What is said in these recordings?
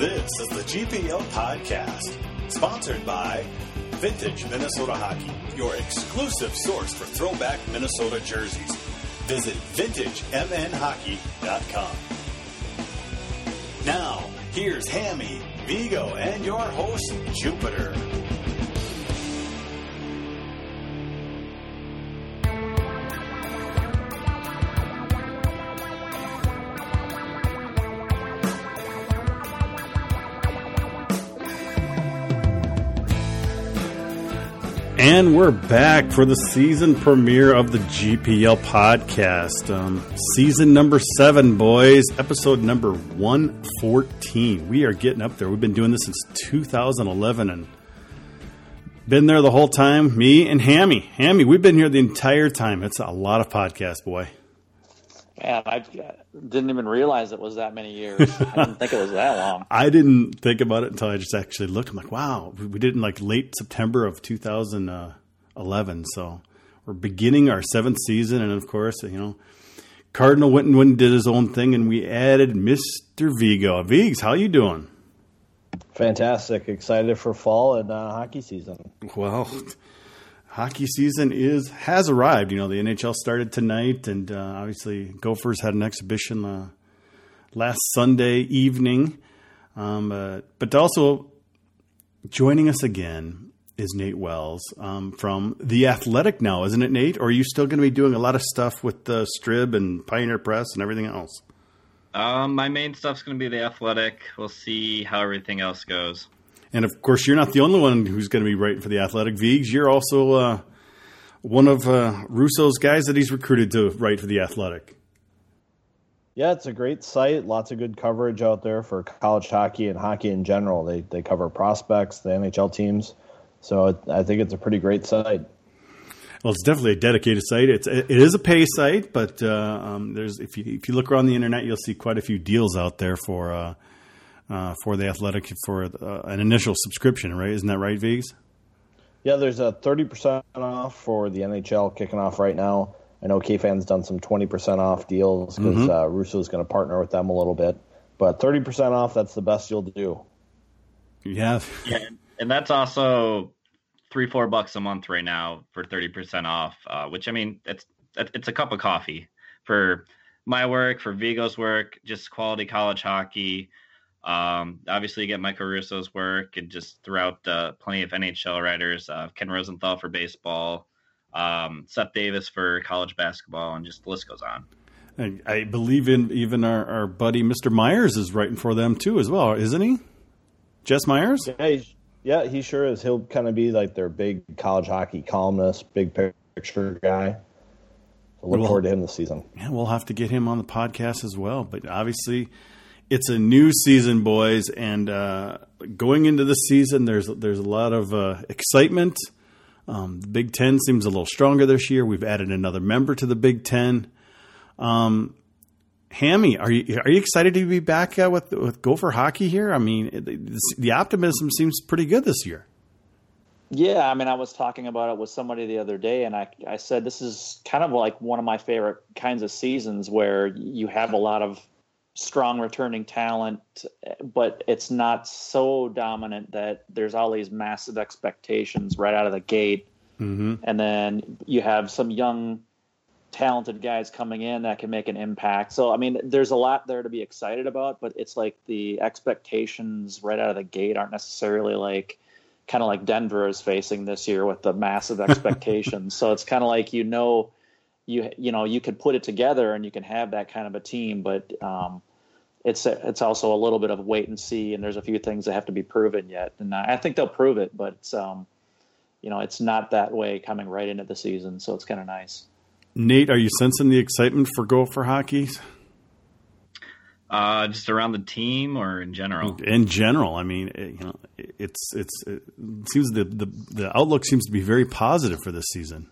This is the GPL Podcast, sponsored by Vintage Minnesota Hockey, your exclusive source for throwback Minnesota jerseys. Visit vintagemnhockey.com. Now, here's Hammy, Vigo, and your host, Jupiter. And we're back for the season premiere of the GPL podcast. Um, season number seven, boys, episode number 114. We are getting up there. We've been doing this since 2011 and been there the whole time. Me and Hammy. Hammy, we've been here the entire time. It's a lot of podcast, boy. Man, I didn't even realize it was that many years. I didn't think it was that long. I didn't think about it until I just actually looked. I'm like, wow, we did it in like late September of 2011. So we're beginning our seventh season, and of course, you know, Cardinal went and went and did his own thing, and we added Mister Vigo. Vigs, how you doing? Fantastic! Excited for fall and uh, hockey season. Well, hockey season is has arrived. You know, the NHL started tonight, and uh, obviously Gophers had an exhibition uh, last Sunday evening. Um, uh, but also joining us again is Nate Wells um, from the Athletic. Now, isn't it, Nate? Or are you still going to be doing a lot of stuff with the Strib and Pioneer Press and everything else? Um, my main stuff's going to be the Athletic. We'll see how everything else goes. And of course, you're not the only one who's going to be writing for the Athletic. Vigs, you're also uh, one of uh, Russo's guys that he's recruited to write for the Athletic. Yeah, it's a great site. Lots of good coverage out there for college hockey and hockey in general. They they cover prospects, the NHL teams. So it, I think it's a pretty great site. Well, it's definitely a dedicated site. It's it is a pay site, but uh, um, there's if you if you look around the internet, you'll see quite a few deals out there for uh, for the athletic for uh, an initial subscription, right? Isn't that right, Vigs? Yeah, there's a 30% off for the NHL kicking off right now. I know KFan's done some 20% off deals because mm-hmm. uh, Russo's going to partner with them a little bit. But 30% off, that's the best you'll do. Yeah. yeah. And that's also three, four bucks a month right now for 30% off, uh, which I mean, it's, it's a cup of coffee for my work, for Vigo's work, just quality college hockey. Um, obviously, you get Michael Russo's work and just throughout uh, plenty of NHL writers, uh, Ken Rosenthal for baseball, um, Seth Davis for college basketball, and just the list goes on. And I believe in even our, our buddy Mr. Myers is writing for them too, as well, isn't he? Jess Myers? Yeah, he, yeah, he sure is. He'll kind of be like their big college hockey columnist, big picture guy. So look we'll, forward to him this season. Yeah, we'll have to get him on the podcast as well. But obviously, it's a new season, boys, and uh, going into the season, there's there's a lot of uh, excitement. Um, the Big Ten seems a little stronger this year. We've added another member to the Big Ten. Um, Hammy, are you are you excited to be back uh, with with Gopher hockey here? I mean, the, the optimism seems pretty good this year. Yeah, I mean, I was talking about it with somebody the other day, and I I said this is kind of like one of my favorite kinds of seasons where you have a lot of strong returning talent, but it's not so dominant that there's all these massive expectations right out of the gate. Mm-hmm. And then you have some young, talented guys coming in that can make an impact. So, I mean, there's a lot there to be excited about, but it's like the expectations right out of the gate aren't necessarily like kind of like Denver is facing this year with the massive expectations. so it's kind of like, you know, you you know you could put it together and you can have that kind of a team, but um, it's it's also a little bit of wait and see, and there's a few things that have to be proven yet, and I think they'll prove it, but um, you know it's not that way coming right into the season, so it's kind of nice. Nate, are you sensing the excitement for Gopher hockey? Uh, just around the team or in general? In general, I mean, it, you know, it's it's it seems the, the the outlook seems to be very positive for this season.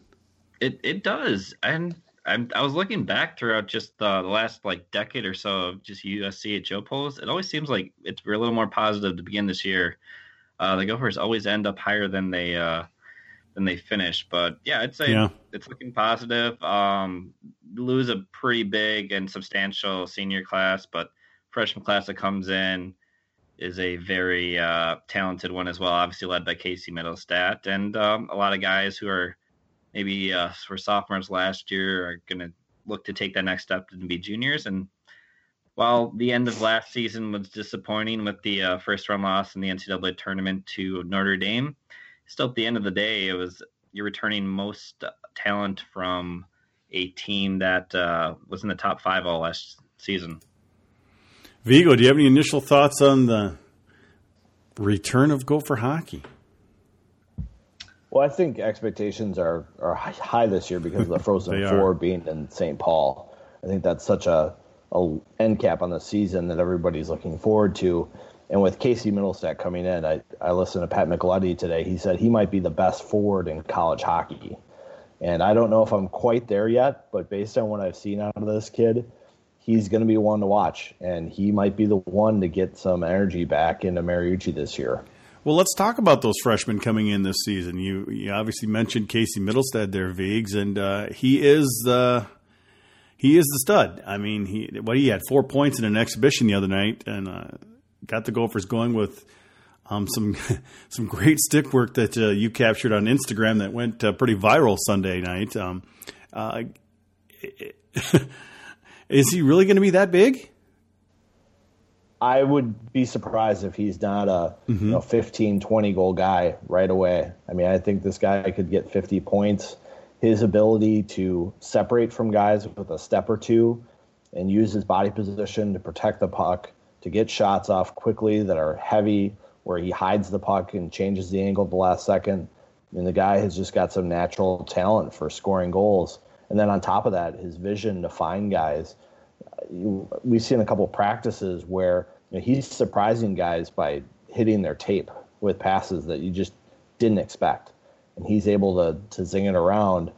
It it does, and I'm, i was looking back throughout just the last like decade or so of just USCHO polls. It always seems like it's a little more positive to begin this year. Uh, the Gophers always end up higher than they uh, than they finish, but yeah, I'd say yeah. it's looking positive. Um, lose a pretty big and substantial senior class, but freshman class that comes in is a very uh, talented one as well. Obviously led by Casey Mittelstadt and um, a lot of guys who are maybe uh, were sophomores last year are going to look to take that next step and be juniors. And while the end of last season was disappointing with the uh, first round loss in the NCAA tournament to Notre Dame, still at the end of the day, it was you're returning most talent from a team that uh, was in the top five all last season. Vigo, do you have any initial thoughts on the return of Gopher hockey? Well, I think expectations are, are high this year because of the Frozen Four being in St. Paul. I think that's such a, a end cap on the season that everybody's looking forward to. And with Casey Mittelstadt coming in, I, I listened to Pat Micheletti today. He said he might be the best forward in college hockey. And I don't know if I'm quite there yet, but based on what I've seen out of this kid, he's going to be one to watch. And he might be the one to get some energy back into Mariucci this year. Well, let's talk about those freshmen coming in this season. You, you obviously mentioned Casey Mittelstadt there, Vigs, and uh, he is the he is the stud. I mean, he what he had four points in an exhibition the other night, and uh, got the Gophers going with um, some some great stick work that uh, you captured on Instagram that went uh, pretty viral Sunday night. Um, uh, is he really going to be that big? I would be surprised if he's not a mm-hmm. you know, 15, 20 goal guy right away. I mean, I think this guy could get 50 points. His ability to separate from guys with a step or two and use his body position to protect the puck, to get shots off quickly that are heavy, where he hides the puck and changes the angle at the last second. I mean, the guy has just got some natural talent for scoring goals. And then on top of that, his vision to find guys. We've seen a couple of practices where you know, he's surprising guys by hitting their tape with passes that you just didn't expect. And he's able to, to zing it around.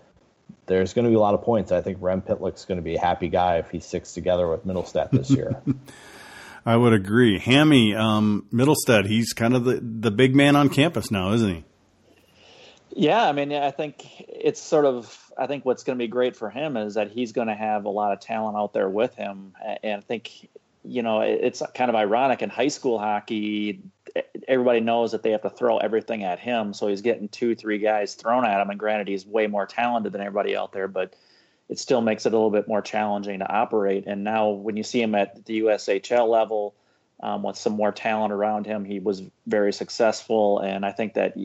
There's going to be a lot of points. I think Rem Pitlick's going to be a happy guy if he sticks together with Mittelstadt this year. I would agree. Hammy um, Mittelstadt, he's kind of the, the big man on campus now, isn't he? Yeah, I mean, I think it's sort of. I think what's going to be great for him is that he's going to have a lot of talent out there with him, and I think you know it's kind of ironic in high school hockey. Everybody knows that they have to throw everything at him, so he's getting two, three guys thrown at him. And granted, he's way more talented than everybody out there, but it still makes it a little bit more challenging to operate. And now, when you see him at the USHL level um, with some more talent around him, he was very successful. And I think that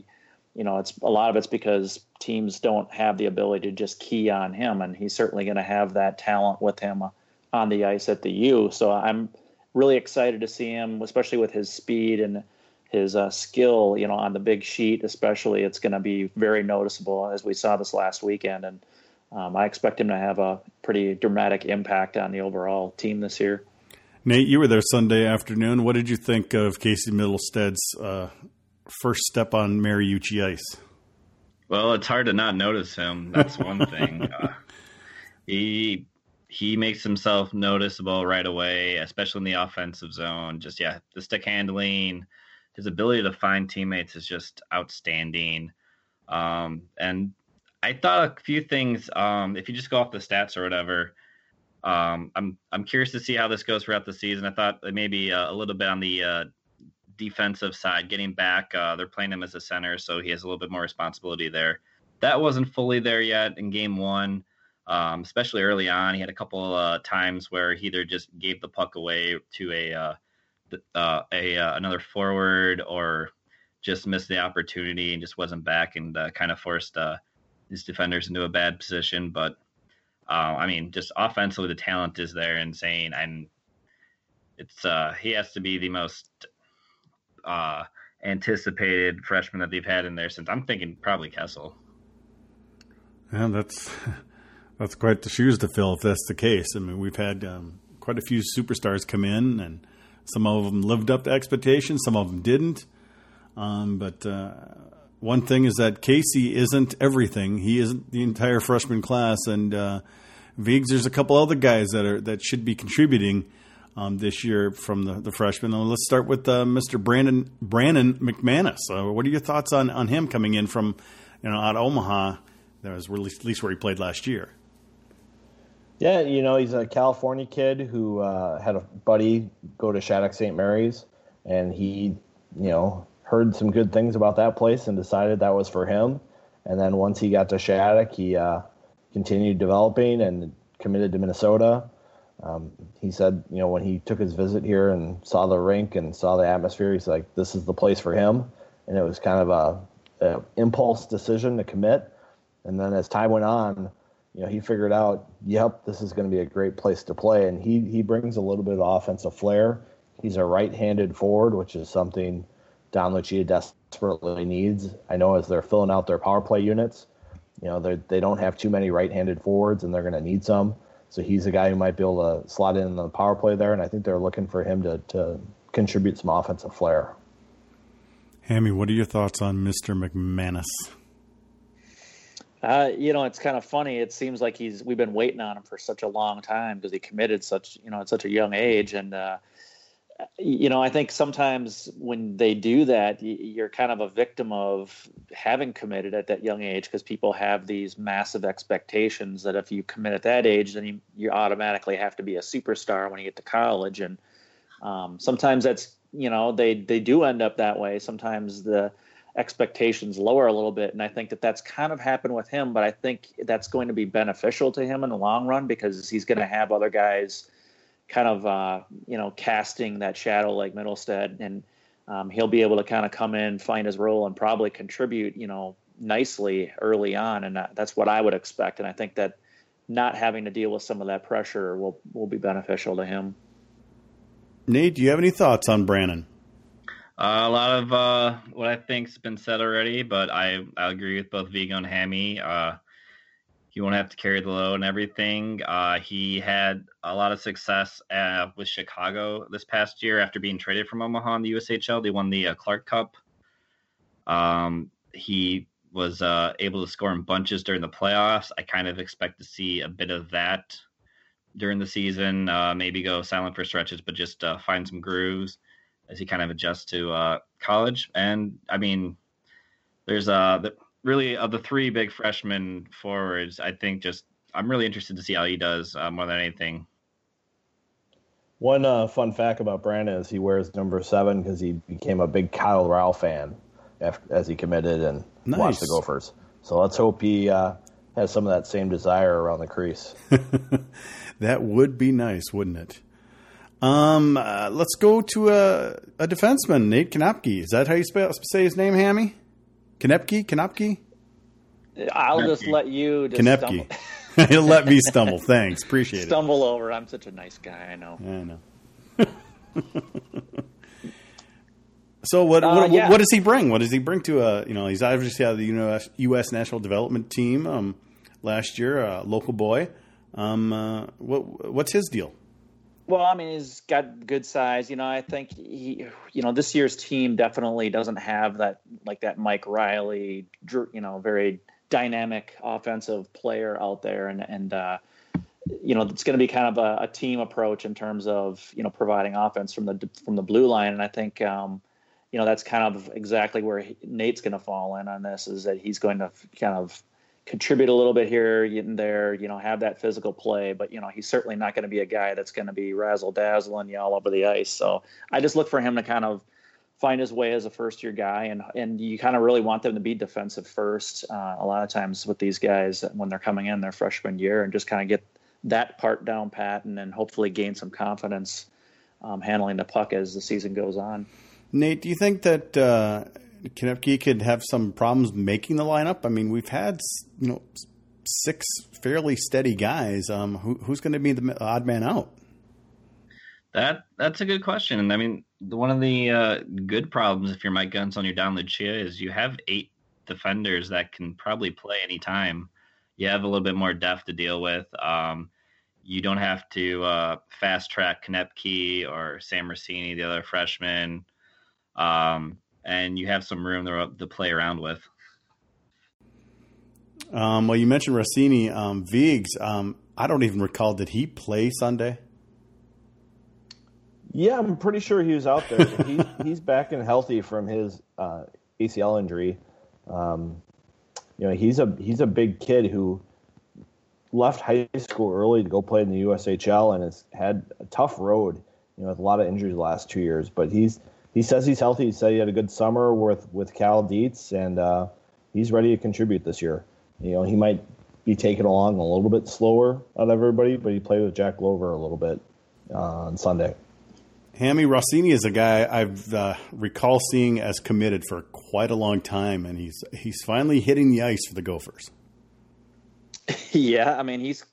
you know it's a lot of it's because teams don't have the ability to just key on him, and he's certainly going to have that talent with him on the ice at the U. So I'm really excited to see him, especially with his speed and his uh, skill. You know, on the big sheet, especially, it's going to be very noticeable as we saw this last weekend and um, I expect him to have a pretty dramatic impact on the overall team this year. Nate, you were there Sunday afternoon. What did you think of Casey Mittelstadt's uh, first step on Mariucci ice? Well, it's hard to not notice him. That's one thing. uh, he he makes himself noticeable right away, especially in the offensive zone. Just yeah, the stick handling, his ability to find teammates is just outstanding. Um, and I thought a few things. Um, if you just go off the stats or whatever, um, I'm I'm curious to see how this goes throughout the season. I thought maybe uh, a little bit on the uh, defensive side, getting back. Uh, they're playing him as a center, so he has a little bit more responsibility there. That wasn't fully there yet in game one, um, especially early on. He had a couple uh, times where he either just gave the puck away to a uh, uh, a another forward or just missed the opportunity and just wasn't back and kind of forced his defenders into a bad position. But uh, I mean, just offensively, the talent is there, insane, and it's uh, he has to be the most uh, anticipated freshman that they've had in there since I'm thinking probably Kessel. Yeah, that's that's quite the shoes to fill if that's the case. I mean, we've had um, quite a few superstars come in, and some of them lived up to expectations, some of them didn't. Um, but uh, one thing is that Casey isn't everything. He isn't the entire freshman class, and uh, Viggs, there's a couple other guys that are that should be contributing um, this year from the, the freshmen. And let's start with uh, Mr. Brannon Brannon McManus. Uh, what are your thoughts on, on him coming in from you know out of Omaha? That was really, at least where he played last year. Yeah, you know he's a California kid who uh, had a buddy go to Shattuck St. Mary's and he, you know, heard some good things about that place and decided that was for him. And then once he got to Shattuck, he uh, continued developing and committed to Minnesota. Um, he said, you know, when he took his visit here and saw the rink and saw the atmosphere, he's like, this is the place for him. And it was kind of a, a impulse decision to commit. And then as time went on, you know, he figured out, yep, this is going to be a great place to play. And he, he brings a little bit of offensive flair. He's a right-handed forward, which is something Don Lucia desperately needs. I know as they're filling out their power play units, you know, they they don't have too many right-handed forwards, and they're going to need some. So he's a guy who might be able to slot in the power play there, and I think they're looking for him to, to contribute some offensive flair. Hammy, what are your thoughts on Mr. McManus? Uh, you know, it's kind of funny. It seems like he's we've been waiting on him for such a long time because he committed such you know at such a young age, and uh, you know, I think sometimes when they do that, you're kind of a victim of having committed at that young age because people have these massive expectations that if you commit at that age, then you, you automatically have to be a superstar when you get to college. And um, sometimes that's, you know, they, they do end up that way. Sometimes the expectations lower a little bit. And I think that that's kind of happened with him, but I think that's going to be beneficial to him in the long run because he's going to have other guys – kind of uh, you know casting that shadow like Mittelstadt, and um, he'll be able to kind of come in, find his role, and probably contribute you know nicely early on, and that's what I would expect. And I think that not having to deal with some of that pressure will will be beneficial to him. Nate, do you have any thoughts on Brannon? Uh, a lot of uh, what I think's been said already, but I I agree with both Vigo and Hammy. Uh, he won't have to carry the load and everything. Uh, he had a lot of success uh, with Chicago this past year after being traded from Omaha in the USHL. They won the uh, Clark Cup. Um, he was uh, able to score in bunches during the playoffs. I kind of expect to see a bit of that during the season. Uh, maybe go silent for stretches, but just uh, find some grooves as he kind of adjusts to college. And I mean, there's uh, the, really of the three big freshman forwards, I think just I'm really interested to see how he does uh, more than anything. One uh, fun fact about Brannon is he wears number seven because he became a big Kyle Rau fan after, as he committed and nice. watched the Gophers. So let's hope he uh, has some of that same desire around the crease. that would be nice, wouldn't it? Um, uh, let's go to a, a defenseman, Nate Konopke. Is that how you spell, say his name, Hammy? Kanepke? Kanopke? I'll just let you just Kanepke. He'll let me stumble. Thanks. Appreciate stumble it. Stumble over. I'm such a nice guy. I know. I know. so what uh, what, yeah. what, does he bring? What does he bring to a you know he's obviously out of the U.S. U.S. national development team um, last year, a local boy. Um, uh, what what's his deal? Well, I mean, he's got good size. You know, I think he, you know, this year's team definitely doesn't have that like that Mike Riley, you know, very dynamic offensive player out there, and and uh, you know, it's going to be kind of a, a, team approach in terms of you know providing offense from the from the blue line, and I think. Um, you know that's kind of exactly where he, Nate's going to fall in on this is that he's going to kind of contribute a little bit here, getting there, you know, have that physical play. But, you know, he's certainly not going to be a guy that's going to be razzle dazzling you all over the ice. So I just look for him to kind of find his way as a first year guy. And, and you kind of really want them to be defensive first. Uh, a lot of times with these guys, when they're coming in their freshman year and just kind of get that part down pat and then hopefully gain some confidence um, handling the puck as the season goes on. Nate, do you think that, uh, Konopke could have some problems making the lineup. I mean, we've had you know six fairly steady guys. Um, who, who's going to be the odd man out? That that's a good question. And I mean, one of the uh, good problems if you're Mike Guentzel on your Don Lucia is you have eight defenders that can probably play anytime. You have a little bit more depth to deal with. Um, you don't have to uh, fast track Konopke or Sam Rossini, the other freshman. Um, and you have some room to, to play around with. Um, well, you mentioned Rossini. Um, Viggs, um, I don't even recall. Did he play Sunday? Yeah, I'm pretty sure he was out there. he, he's back and healthy from his uh, ACL injury. Um, you know, he's a he's a big kid who left high school early to go play in the USHL and has had a tough road. You know, with a lot of injuries the last two years. But he's he says he's healthy. He said he had a good summer with with Cal Dietz, and uh, he's ready to contribute this year. You know, he might be taken along a little bit slower out of everybody, but he played with Jack Glover a little bit uh, on Sunday. Hammy Rossini is a guy I've uh, recall seeing as committed for quite a long time, and he's he's finally hitting the ice for the Gophers. yeah, I mean he's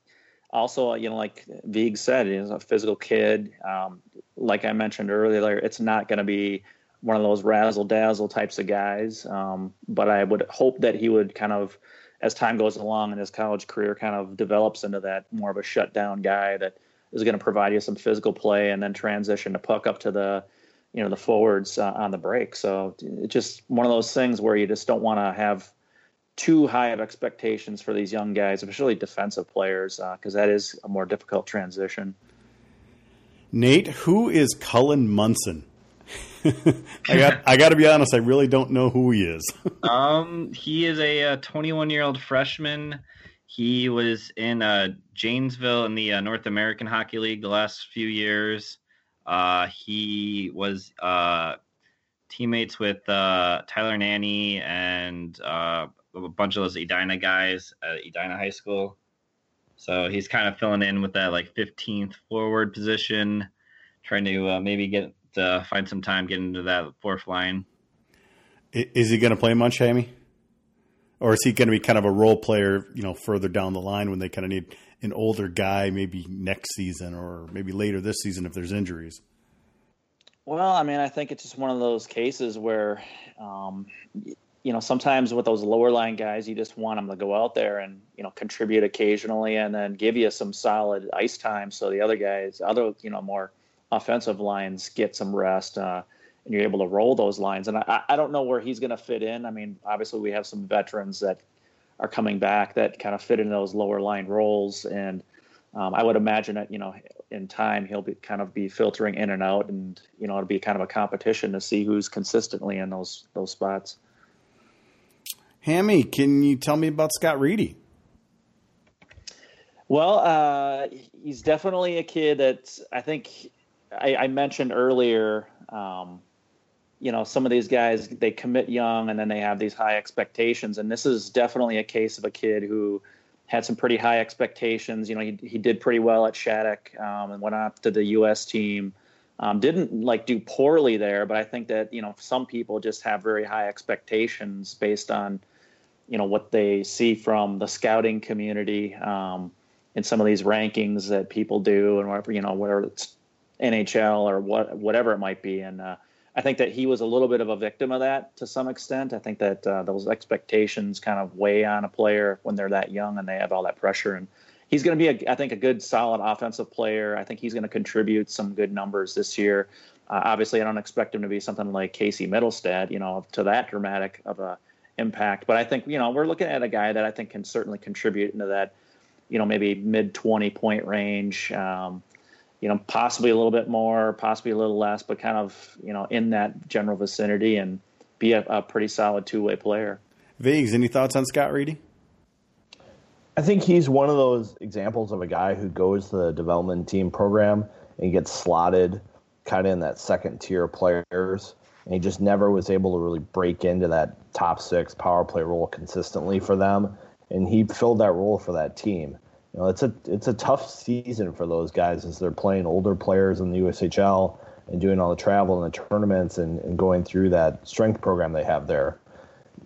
also you know like Vieg said, he's a physical kid. Um, like I mentioned earlier, it's not going to be one of those razzle dazzle types of guys. Um, but I would hope that he would kind of, as time goes along in his college career, kind of develops into that more of a shutdown guy that is going to provide you some physical play and then transition to puck up to the you know the forwards uh, on the break. So it's just one of those things where you just don't want to have too high of expectations for these young guys, especially defensive players, because uh, that is a more difficult transition. Nate, who is Cullen Munson? I got I got to be honest, I really don't know who he is. um, he is a 21 year old freshman he was in uh, Janesville in the uh, North American Hockey League the last few years. Uh, he was uh, teammates with uh, Tyler Nanne and uh, a bunch of those Edina guys at Edina High School. So he's kind of filling in with that like 15th forward position, trying to maybe get to find some time getting into that fourth line. Is he going to play much, Hammy? or is he going to be kind of a role player, you know, further down the line when they kind of need an older guy, maybe next season or maybe later this season if there's injuries? Well, I mean, I think it's just one of those cases where, um, you know, sometimes with those lower line guys, you just want them to go out there and you know contribute occasionally, and then give you some solid ice time, so the other guys, other you know more offensive lines get some rest. Uh, and you're able to roll those lines. And I, I don't know where he's going to fit in. I mean, obviously we have some veterans that are coming back that kind of fit in those lower line roles, and um, I would imagine that you know in time he'll be kind of be filtering in and out, and you know it'll be kind of a competition to see who's consistently in those those spots. Hammy, can you tell me about Scott Reedy? Well, uh, he's definitely a kid that I think I, I mentioned earlier. Um, you know some of these guys they commit young and then they have these high expectations and this is definitely a case of a kid who had some pretty high expectations you know he, he did pretty well at Shattuck um, and went up to the us team um, didn't like do poorly there but i think that you know some people just have very high expectations based on you know what they see from the scouting community um, in some of these rankings that people do and whatever you know whether it's nhl or what whatever it might be and uh, I think that he was a little bit of a victim of that to some extent. I think that uh, those expectations kind of weigh on a player when they're that young and they have all that pressure. And he's going to be, a, I think, a good, solid offensive player. I think he's going to contribute some good numbers this year. Uh, obviously, I don't expect him to be something like Casey Mittelstadt, you know, to that dramatic of a impact. But I think, you know, we're looking at a guy that I think can certainly contribute into that, you know, maybe mid 20 point range. Um, you know, possibly a little bit more, possibly a little less, but kind of, you know, in that general vicinity and be a, a pretty solid two way player. Viggs, any thoughts on Scott Reedy? I think he's one of those examples of a guy who goes to the development team program and gets slotted kind of in that second tier players. And he just never was able to really break into that top six power play role consistently for them. And he filled that role for that team you know, it's a it's a tough season for those guys as they're playing older players in the USHL and doing all the travel and the tournaments and, and going through that strength program they have there.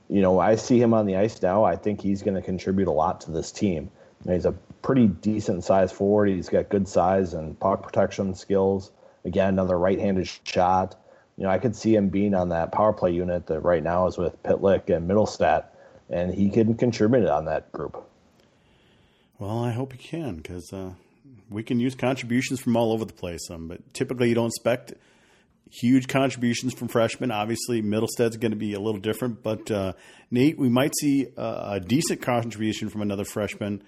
You know, I see him on the ice now. I think he's going to contribute a lot to this team. You know, he's a pretty decent size forward. He's got good size and puck protection skills. Again, another right-handed shot. You know, I could see him being on that power play unit that right now is with Pitlick and Mittelstadt, and he can contribute on that group. Well, I hope he can because uh, we can use contributions from all over the place. Um, but typically, you don't expect huge contributions from freshmen. Obviously, Mittelstadt's going to be a little different, but uh, Nate, we might see a, a, decent contribution from another freshman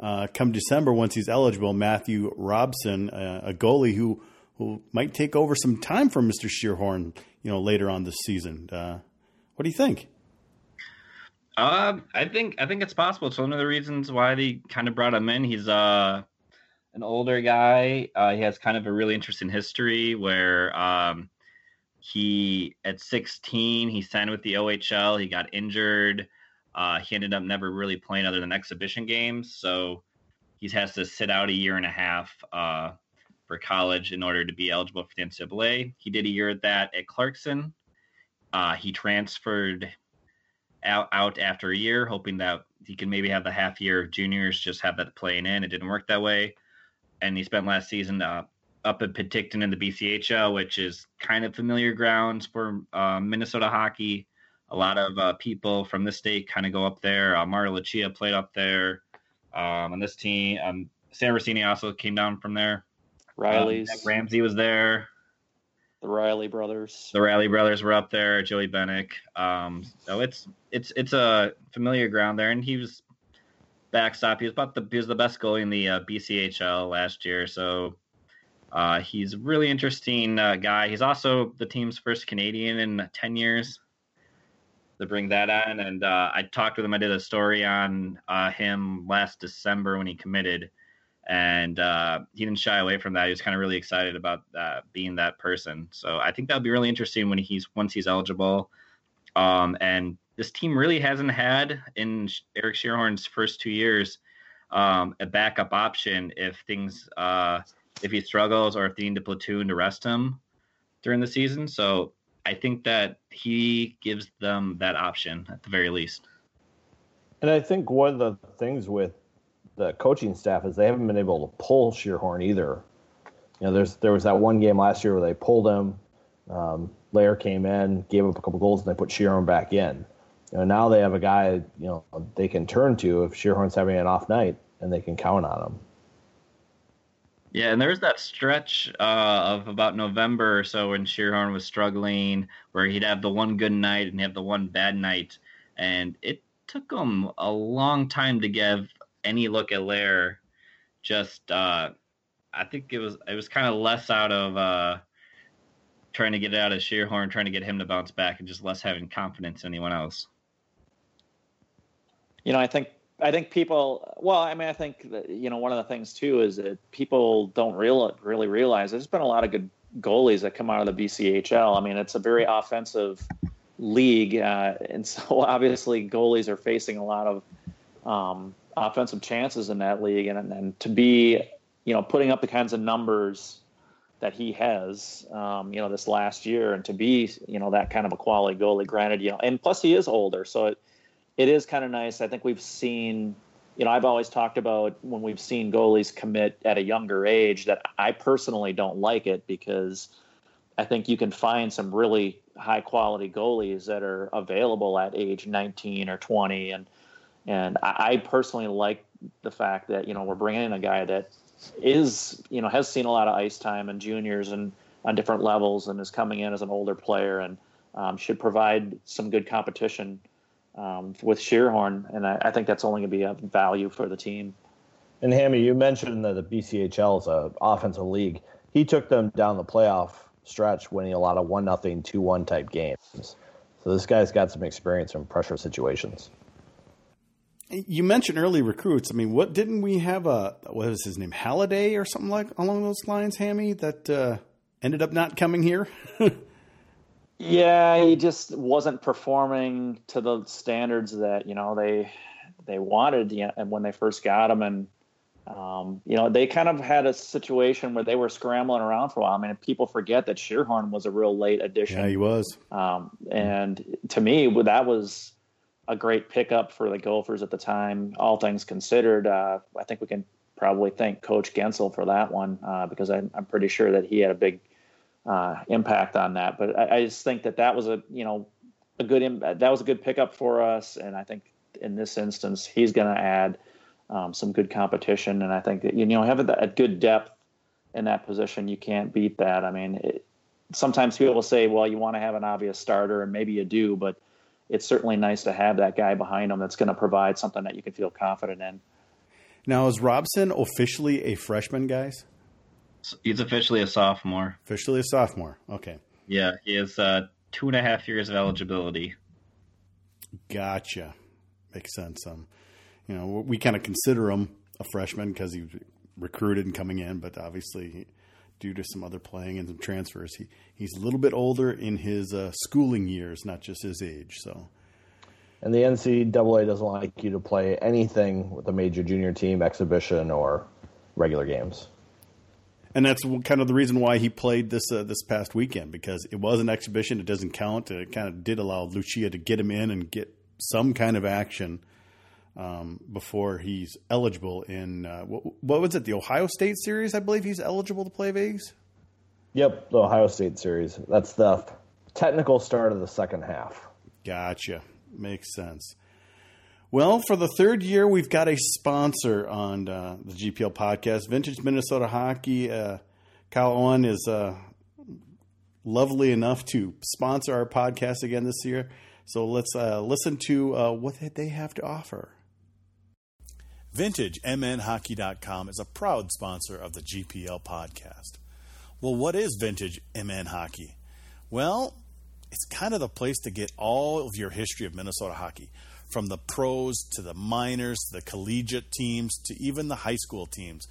uh, come December once he's eligible. Matthew Robson, uh, a goalie who who might take over some time from Mr. Schierhorn, you know, later on this season. Uh, what do you think? Uh, I think I think it's possible. It's one of the reasons why they kind of brought him in. He's uh an older guy. Uh, he has kind of a really interesting history where um, he at 16 he signed with the OHL. He got injured. Uh, he ended up never really playing other than exhibition games, so he has to sit out a year and a half uh, for college in order to be eligible for the NCAA. He did a year at that at Clarkson. Uh, he transferred out, out after a year, hoping that he could maybe have the half year of juniors, just have that playing in. It didn't work that way, and he spent last season uh, up at Penticton in the BCHL, which is kind of familiar grounds for uh, Minnesota hockey. A lot of uh, people from the state kind of go up there. Uh, Mario Lucia played up there um, on this team. Um, Sam Rossini also came down from there. Riley's. Um, Ramsey was there. The Riley brothers. The Riley brothers were up there. Joey Benik. Um, so it's it's it's a familiar ground there, and he was backstop. He was about the he was the best goalie in the uh, BCHL last year. So uh, he's a really interesting uh, guy. He's also the team's first Canadian in ten years to bring that on. And uh, I talked with him. I did a story on uh, him last December when he committed, and uh, he didn't shy away from that. He was kind of really excited about uh, being that person. So I think that'll be really interesting when he's once he's eligible. Um, and this team really hasn't had in Eric Schierhorn's first two years um, a backup option if things uh, if he struggles or if they need to platoon to rest him during the season. So I think that he gives them that option at the very least. And I think one of the things with the coaching staff is they haven't been able to pull Schierhorn either. You know, there's there was that one game last year where they pulled him. Um, Lair came in, gave up a couple goals, and they put Schierhorn back in. You know, now they have a guy you know they can turn to if Schierhorn's having an off night, and they can count on him. Yeah, and there was that stretch uh, of about November or so when Schierhorn was struggling, where he'd have the one good night and have the one bad night, and it took him a long time to give any look at Lair. Just, uh, I think it was it was kind of less out of uh, trying to get it out of Schierhorn, trying to get him to bounce back, and just less having confidence in anyone else. You know, I think I think people. Well, I mean, I think that you know one of the things too is that people don't real, really realize there's been a lot of good goalies that come out of the BCHL. I mean, it's a very offensive league, uh, and so obviously goalies are facing a lot of um, offensive chances in that league, and and to be you know putting up the kinds of numbers that he has, um, you know, this last year, and to be you know that kind of a quality goalie. Granted, you know, and plus he is older, so it it is kind of nice. I think we've seen, you know, I've always talked about when we've seen goalies commit at a younger age that I personally don't like it because I think you can find some really high quality goalies that are available at age 19 or 20 and and I personally like the fact that you know we're bringing in a guy that is you know has seen a lot of ice time and juniors and on different levels and is coming in as an older player and um, should provide some good competition um, with Schierhorn, and I, I think that's only going to be a value for the team. And Hammy, you mentioned that the BCHL is an offensive league. He took them down the playoff stretch, winning a lot of one nothing, two one type games. So this guy's got some experience in pressure situations. You mentioned early recruits. I mean, what didn't we have a what was his name, Halliday or something like along those lines, Hammy, that uh, ended up not coming here? Yeah, he just wasn't performing to the standards that you know they they wanted. You know, when they first got him, and um, you know they kind of had a situation where they were scrambling around for a while. I mean, people forget that Schierhorn was a real late addition. Yeah, he was. Um, and to me, that was a great pickup for the Gophers at the time. All things considered, uh, I think we can probably thank Coach Guentzel for that one uh, because I'm, I'm pretty sure that he had a big uh, impact on that. But I, I, just think that that was a you know a good that was a good pickup for us, and I think in this instance he's going to add um, some good competition, and I think that you know having a good depth in that position, you can't beat that. I mean, it, sometimes people will say, well, you want to have an obvious starter, and maybe you do, but it's certainly nice to have that guy behind him that's going to provide something that you can feel confident in. Now, is Robson officially a freshman, guys? He's officially a sophomore. Officially a sophomore. Okay. Yeah, he has uh, two and a half years of eligibility. Gotcha. Makes sense. Um, you know, we kind of consider him a freshman because he recruited and coming in, but obviously due to some other playing and some transfers. He he's a little bit older in his uh, schooling years, not just his age. So. And the NCAA doesn't like you to play anything with a major junior team, exhibition, or regular games. And that's kind of the reason why he played this uh, this past weekend because it was an exhibition. It doesn't count. It kind of did allow Lucia to get him in and get some kind of action um, before he's eligible in uh, what, what, was it? The Ohio State series, I believe he's eligible to play Vegas. Yep, the Ohio State series. That's the technical start of the second half. Gotcha. Makes sense. Well, for the third year, we've got a sponsor on uh, the GPL podcast, Vintage Minnesota Hockey. Uh, Kyle Owen is uh, lovely enough to sponsor our podcast again this year. So let's uh, listen to uh, what they have to offer. VintageMNHockey.com is a proud sponsor of the GPL podcast. Well, what is Vintage MN Hockey? Well, it's kind of the place to get all of your history of Minnesota hockey from the pros to the minors the collegiate teams to even the high school teams.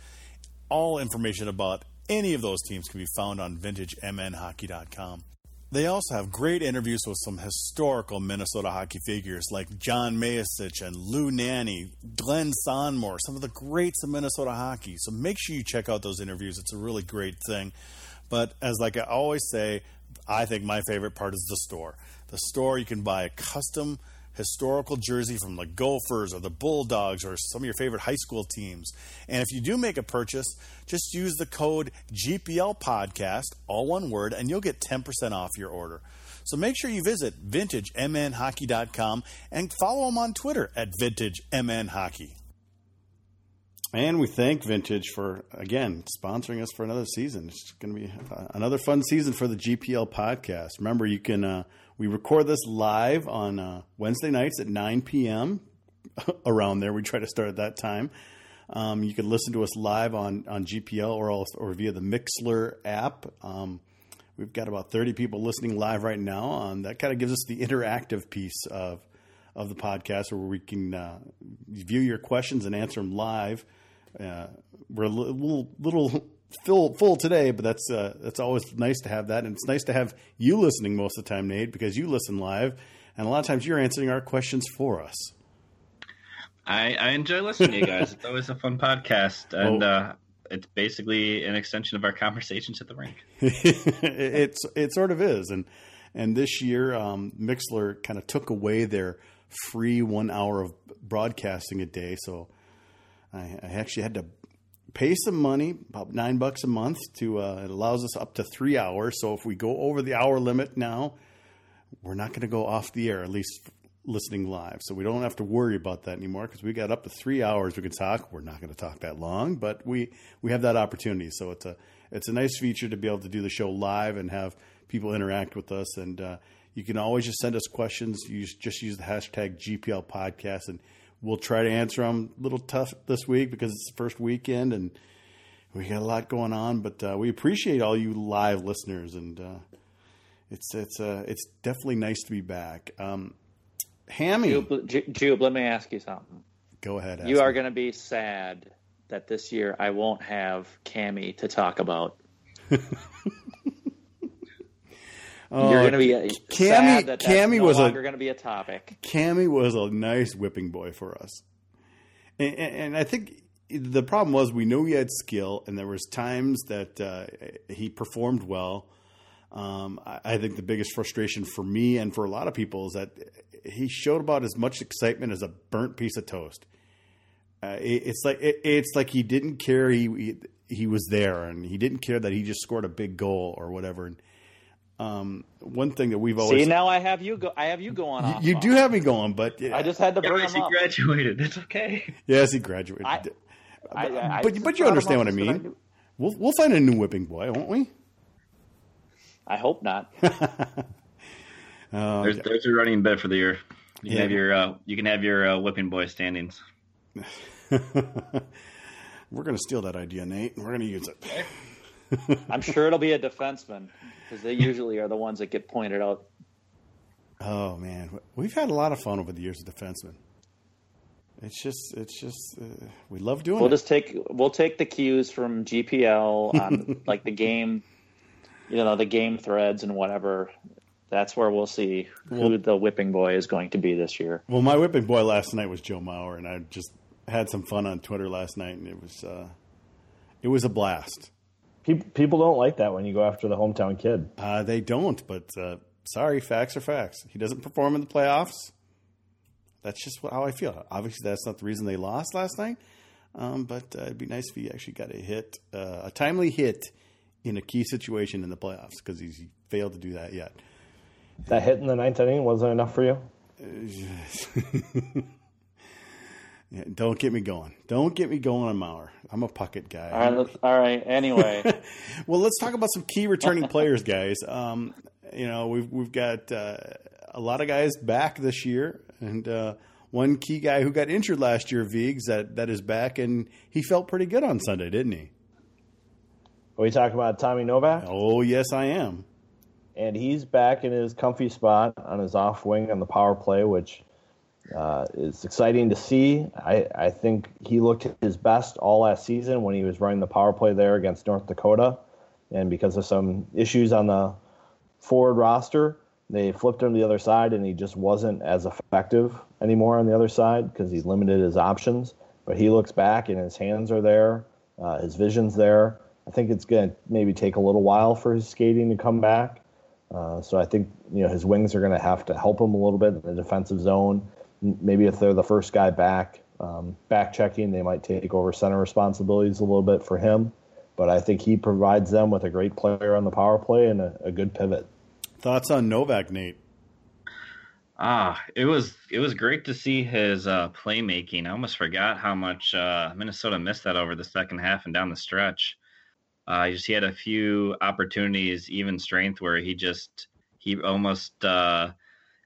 All information about any of those teams can be found on vintagemnhockey.com. They also have great interviews with some historical Minnesota hockey figures like John Mayasich and Lou Nanne, Glenn Sonmor, some of the greats of Minnesota hockey. So make sure you check out those interviews. It's a really great thing. But as like I always say, I think my favorite part is the store. The store you can buy a custom historical jersey from the Gophers or the Bulldogs or some of your favorite high school teams. And if you do make a purchase, just use the code GPL podcast, all one word, and you'll get 10% off your order. So make sure you visit vintagemnhockey.com and follow them on Twitter at vintagemnhockey. And we thank Vintage for, again, sponsoring us for another season. It's going to be another fun season for the GPL podcast. Remember, you can, uh, we record this live on uh, Wednesday nights at 9 p.m. around there. We try to start at that time. Um, you can listen to us live on, on GPL or, else, or via the Mixlr app. Um, we've got about 30 people listening live right now. Um, that kind of gives us the interactive piece of, of the podcast where we can uh, view your questions and answer them live. Uh, we're a little little full full today, but that's uh, that's always nice to have that, and it's nice to have you listening most of the time, Nate, because you listen live, and a lot of times you're answering our questions for us. I, I enjoy listening to you guys. it's always a fun podcast, and oh. uh, it's basically an extension of our conversations at the rink. it's it sort of is, and and this year, um, Mixlr kind of took away their free one hour of broadcasting a day, so I, I actually had to pay some money, about nine bucks a month. To uh, it allows us up to three hours. So if we go over the hour limit now, we're not going to go off the air. At least listening live, so we don't have to worry about that anymore because we got up to three hours we can talk. We're not going to talk that long, but we we have that opportunity. So it's a it's a nice feature to be able to do the show live and have people interact with us. And uh, you can always just send us questions. You just use the hashtag GPL podcast and we'll try to answer them. A little tough this week because it's the first weekend and we got a lot going on. But uh, we appreciate all you live listeners, and uh, it's it's uh, it's definitely nice to be back. Um, Hammy, Jube, Jube, let me ask you something. Go ahead. You are going to be sad that this year I won't have Cammy to talk about. Oh, You're going to be Cammy. That Cammy no was longer going to be a topic. Cammy was a nice whipping boy for us, and, and, and, I think the problem was we knew he had skill, and there was times that uh, he performed well. Um, I, I think the biggest frustration for me and for a lot of people is that he showed about as much excitement as a burnt piece of toast. Uh, it, it's like it, it's like he didn't care he, he, he was there, and he didn't care that he just scored a big goal or whatever. And um, one thing that we've always see now I have you go I have you going on. You, do have me going, but yeah. I just had to bring yes, him he up. graduated. It's okay. Yes, he graduated. I, I, I, but but you understand what I mean. We'll we'll find a new whipping boy, won't we? I hope not. uh, there's, there's a running bet for the year. You can yeah. have your uh, you can have your uh, whipping boy standings. we're going to steal that idea, Nate, and we're going to use it. I'm sure it'll be a defenseman because they usually are the ones that get pointed out. Oh man, we've had a lot of fun over the years with defensemen. It's just, it's just, uh, we love doing we'll it. just take we'll take the cues from GPL on like the game, you know, the game threads and whatever. That's where we'll see who Well- the whipping boy is going to be this year. well, my whipping boy last night was Joe Mauer, and I just had some fun on Twitter last night, and it was, uh, it was a blast. People people don't like that when you go after the hometown kid. Uh, they don't, but uh, sorry, facts are facts. He doesn't perform in the playoffs. That's just how I feel. Obviously, that's not the reason they lost last night. Um, but uh, it'd be nice if he actually got a hit, uh, a timely hit in a key situation in the playoffs because he's failed to do that yet. That hit in the ninth inning wasn't enough for you. Yeah, don't get me going. Don't get me going on Mauer. I'm a Puckett guy. All right, let's, all right. Anyway, Well, let's talk about some key returning players, guys. Um, you know, we've we've got uh, a lot of guys back this year, and uh, one key guy who got injured last year, Viggs, that that is back, and he felt pretty good on Sunday, didn't he? Are we talking about Tommy Novak? Oh, yes, I am. and he's back in his comfy spot on his off wing on the power play, which uh, is exciting to see. I, I think he looked his best all last season when he was running the power play there against North Dakota, and because of some issues on the forward roster, they flipped him to the other side, and he just wasn't as effective anymore on the other side because he limited his options. But he looks back, and his hands are there, uh, his vision's there. I think it's going to maybe take a little while for his skating to come back. Uh, so I think you know his wings are going to have to help him a little bit in the defensive zone. M- Maybe if they're the first guy back, um, back checking, they might take over center responsibilities a little bit for him. But I think he provides them with a great player on the power play and a, a good pivot. Thoughts on Novak, Nate? Ah, it was it was great to see his uh, playmaking. I almost forgot how much uh, Minnesota missed that over the second half and down the stretch. Uh, just he had a few opportunities, even strength, where he just he almost uh,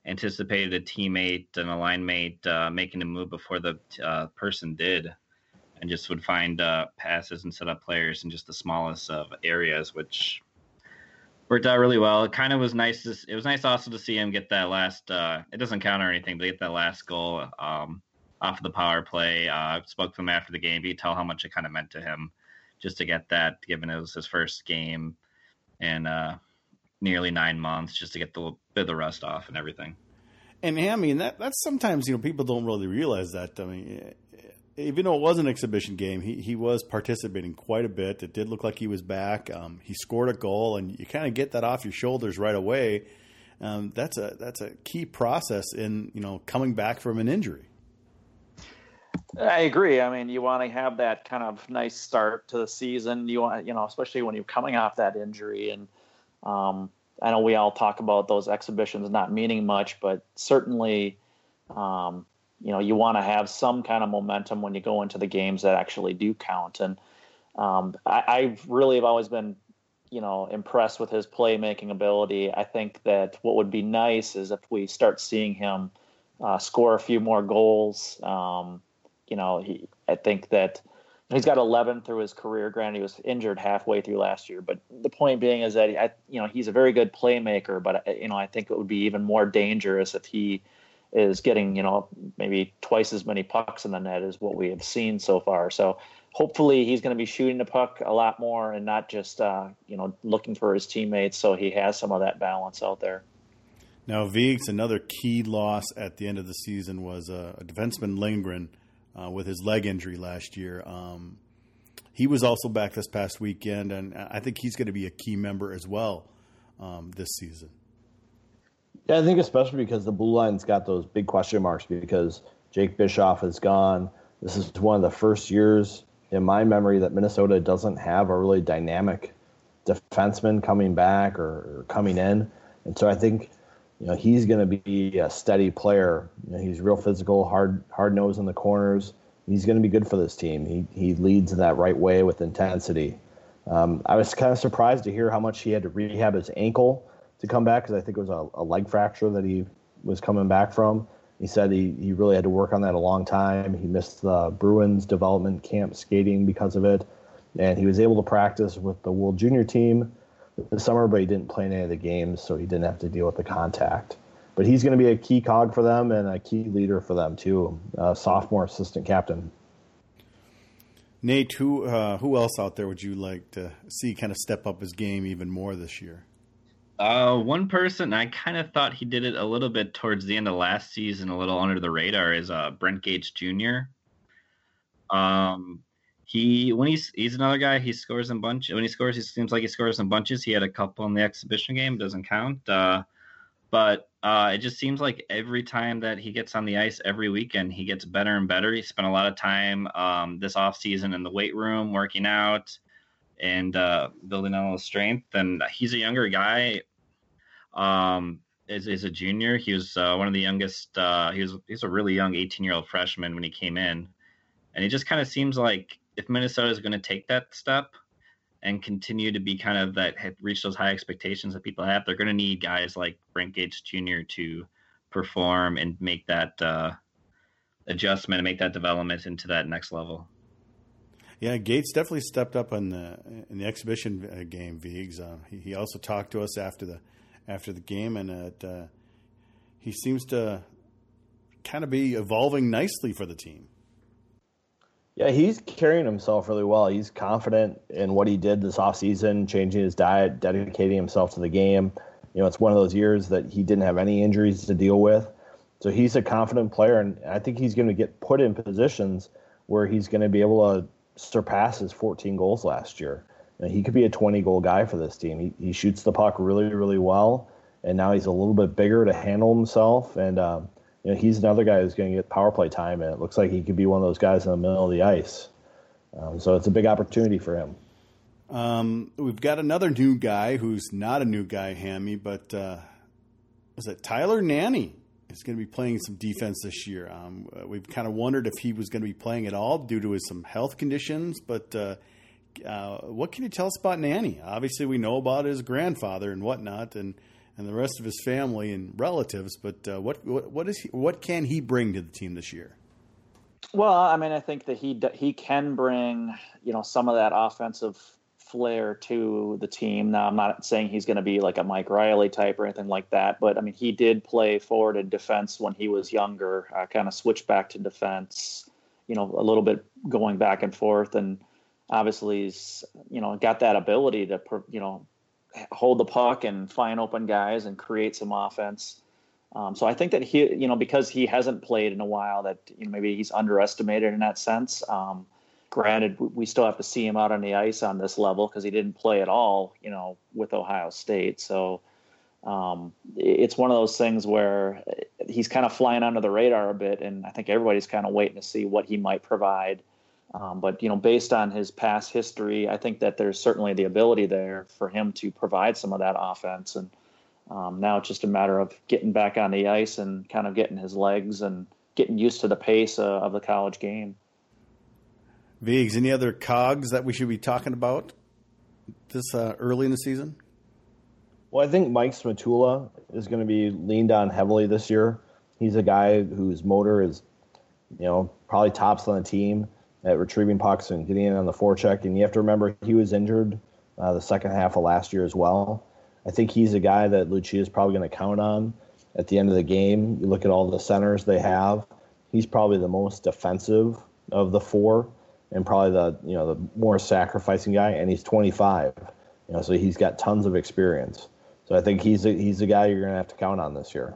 anticipated a teammate and a line mate uh, making a move before the uh, person did, and just would find uh, passes and set up players in just the smallest of areas, which worked out really well. It kind of was nice. To, it was nice also to see him get that last. Uh, it doesn't count or anything, but get that last goal um, off of the power play. Uh, I spoke to him after the game. He tell how much it kind of meant to him just to get that, given it was his first game and uh, nearly nine months, just to get the bit of the rust off and everything. And I mean that that's sometimes you know people don't really realize that. I mean, even though it was an exhibition game, he he was participating quite a bit. It did look like he was back. Um, he scored a goal, and you kind of get that off your shoulders right away. Um, that's a that's a key process in you know coming back from an injury. I agree. I mean, you want to have that kind of nice start to the season. You want, you know, especially when you're coming off that injury. And um, I know we all talk about those exhibitions not meaning much, but certainly, um, you know, you want to have some kind of momentum when you go into the games that actually do count. And um, I, I really have always been, you know, impressed with his playmaking ability. I think that what would be nice is if we start seeing him uh, score a few more goals. Um, you know, he I think that he's got 11 through his career. Granted, he was injured halfway through last year, but the point being is that I, you know, he's a very good playmaker. But uh, you know, I think it would be even more dangerous if he is getting you know maybe twice as many pucks in the net as what we have seen so far. So hopefully he's going to be shooting the puck a lot more and not just uh, you know looking for his teammates. So he has some of that balance out there. Now, Viggs, another key loss at the end of the season was uh, a defenseman Lindgren uh, with his leg injury last year. Um, he was also back this past weekend, and I think he's going to be a key member as well um, this season. Yeah, I think especially because the blue line's got those big question marks because Jake Bischoff is gone. This is one of the first years in my memory that Minnesota doesn't have a really dynamic defenseman coming back or, or coming in. And so I think, you know, he's going to be a steady player. You know, he's real physical, hard hard nose in the corners. He's going to be good for this team. He he leads in that right way with intensity. Um, I was kind of surprised to hear how much he had to rehab his ankle to come back because I think it was a, a, leg fracture that he was coming back from. He said he, he really had to work on that a long time. He missed the Bruins development camp skating because of it. And he was able to practice with the World Junior team this summer, but he didn't play in any of the games, so he didn't have to deal with the contact. but he's going to be a key cog for them and a key leader for them too. Uh, sophomore assistant captain. Nate, who uh, who else out there would you like to see kind of step up his game even more this year? Uh, one person I kind of thought he did it a little bit towards the end of last season, a little under the radar, is uh, Brent Gates Jr. Um, he when he's he's another guy. He scores in bunch. When he scores, he seems like he scores in bunches. He had a couple in the exhibition game. Doesn't count. Uh, but uh, it just seems like every time that he gets on the ice every weekend, he gets better and better. He spent a lot of time um, this off season in the weight room working out and uh, building on his strength. And he's a younger guy. Um, is, is a junior. He was uh, one of the youngest. Uh, he was he's a really young 18 year old freshman when he came in, and he just kind of seems like if Minnesota is going to take that step and continue to be kind of that reach those high expectations that people have, they're going to need guys like Brent Gates Jr. to perform and make that uh, adjustment and make that development into that next level. Yeah, Gates definitely stepped up in the in the exhibition uh, game. Vigs. Uh, he, he, also talked to us after the after the game, and it, uh, he seems to kind of be evolving nicely for the team. Yeah, he's carrying himself really well. He's confident in what he did this offseason, changing his diet, dedicating himself to the game. You know, it's one of those years that he didn't have any injuries to deal with. So he's a confident player, and I think he's going to get put in positions where he's going to be able to surpass his 14 goals last year. Know, he could be a 20 goal guy for this team. He, he shoots the puck really, really well, and now he's a little bit bigger to handle himself. And um, you know, he's another guy who's going to get power play time, and it looks like he could be one of those guys in the middle of the ice. Um, so it's a big opportunity for him. Um, we've got another new guy who's not a new guy, Hammy, but uh, is it Tyler Nanne? Is going to be playing some defense this year. Um, we've kind of wondered if he was going to be playing at all due to his some health conditions, but uh, uh, what can you tell us about Nanne? Obviously, we know about his grandfather and whatnot, and and the rest of his family and relatives. But uh, what, what what is he, what can he bring to the team this year? Well, I mean, I think that he he can bring you know some of that offensive flair to the team. Now, I'm not saying he's going to be like a Mike Reilly type or anything like that, but I mean, he did play forward and defense when he was younger. Uh, kind of switched back to defense, you know, a little bit going back and forth, and obviously he's you know got that ability to you know hold the puck and find open guys and create some offense. Um, so I think that he, you know, because he hasn't played in a while, that you know maybe he's underestimated in that sense. Um, granted, we still have to see him out on the ice on this level because he didn't play at all, you know, with Ohio State. So um, it's one of those things where he's kind of flying under the radar a bit, and I think everybody's kind of waiting to see what he might provide. Um, but you know, based on his past history, I think that there's certainly the ability there for him to provide some of that offense. And um, now it's just a matter of getting back on the ice and kind of getting his legs and getting used to the pace uh, of the college game. Vigs, any other cogs that we should be talking about this uh, early in the season? Well, I think Mike Szmatula is going to be leaned on heavily this year. He's a guy whose motor is, you know, probably tops on the team at retrieving pucks and getting in on the forecheck. And you have to remember he was injured uh, the second half of last year as well. I think he's a guy that Lucia is probably going to count on at the end of the game. You look at all the centers they have; he's probably the most defensive of the four, and probably the you know the more sacrificing guy. And he's 25, you know, so he's got tons of experience. So I think he's a, he's a guy you're going to have to count on this year.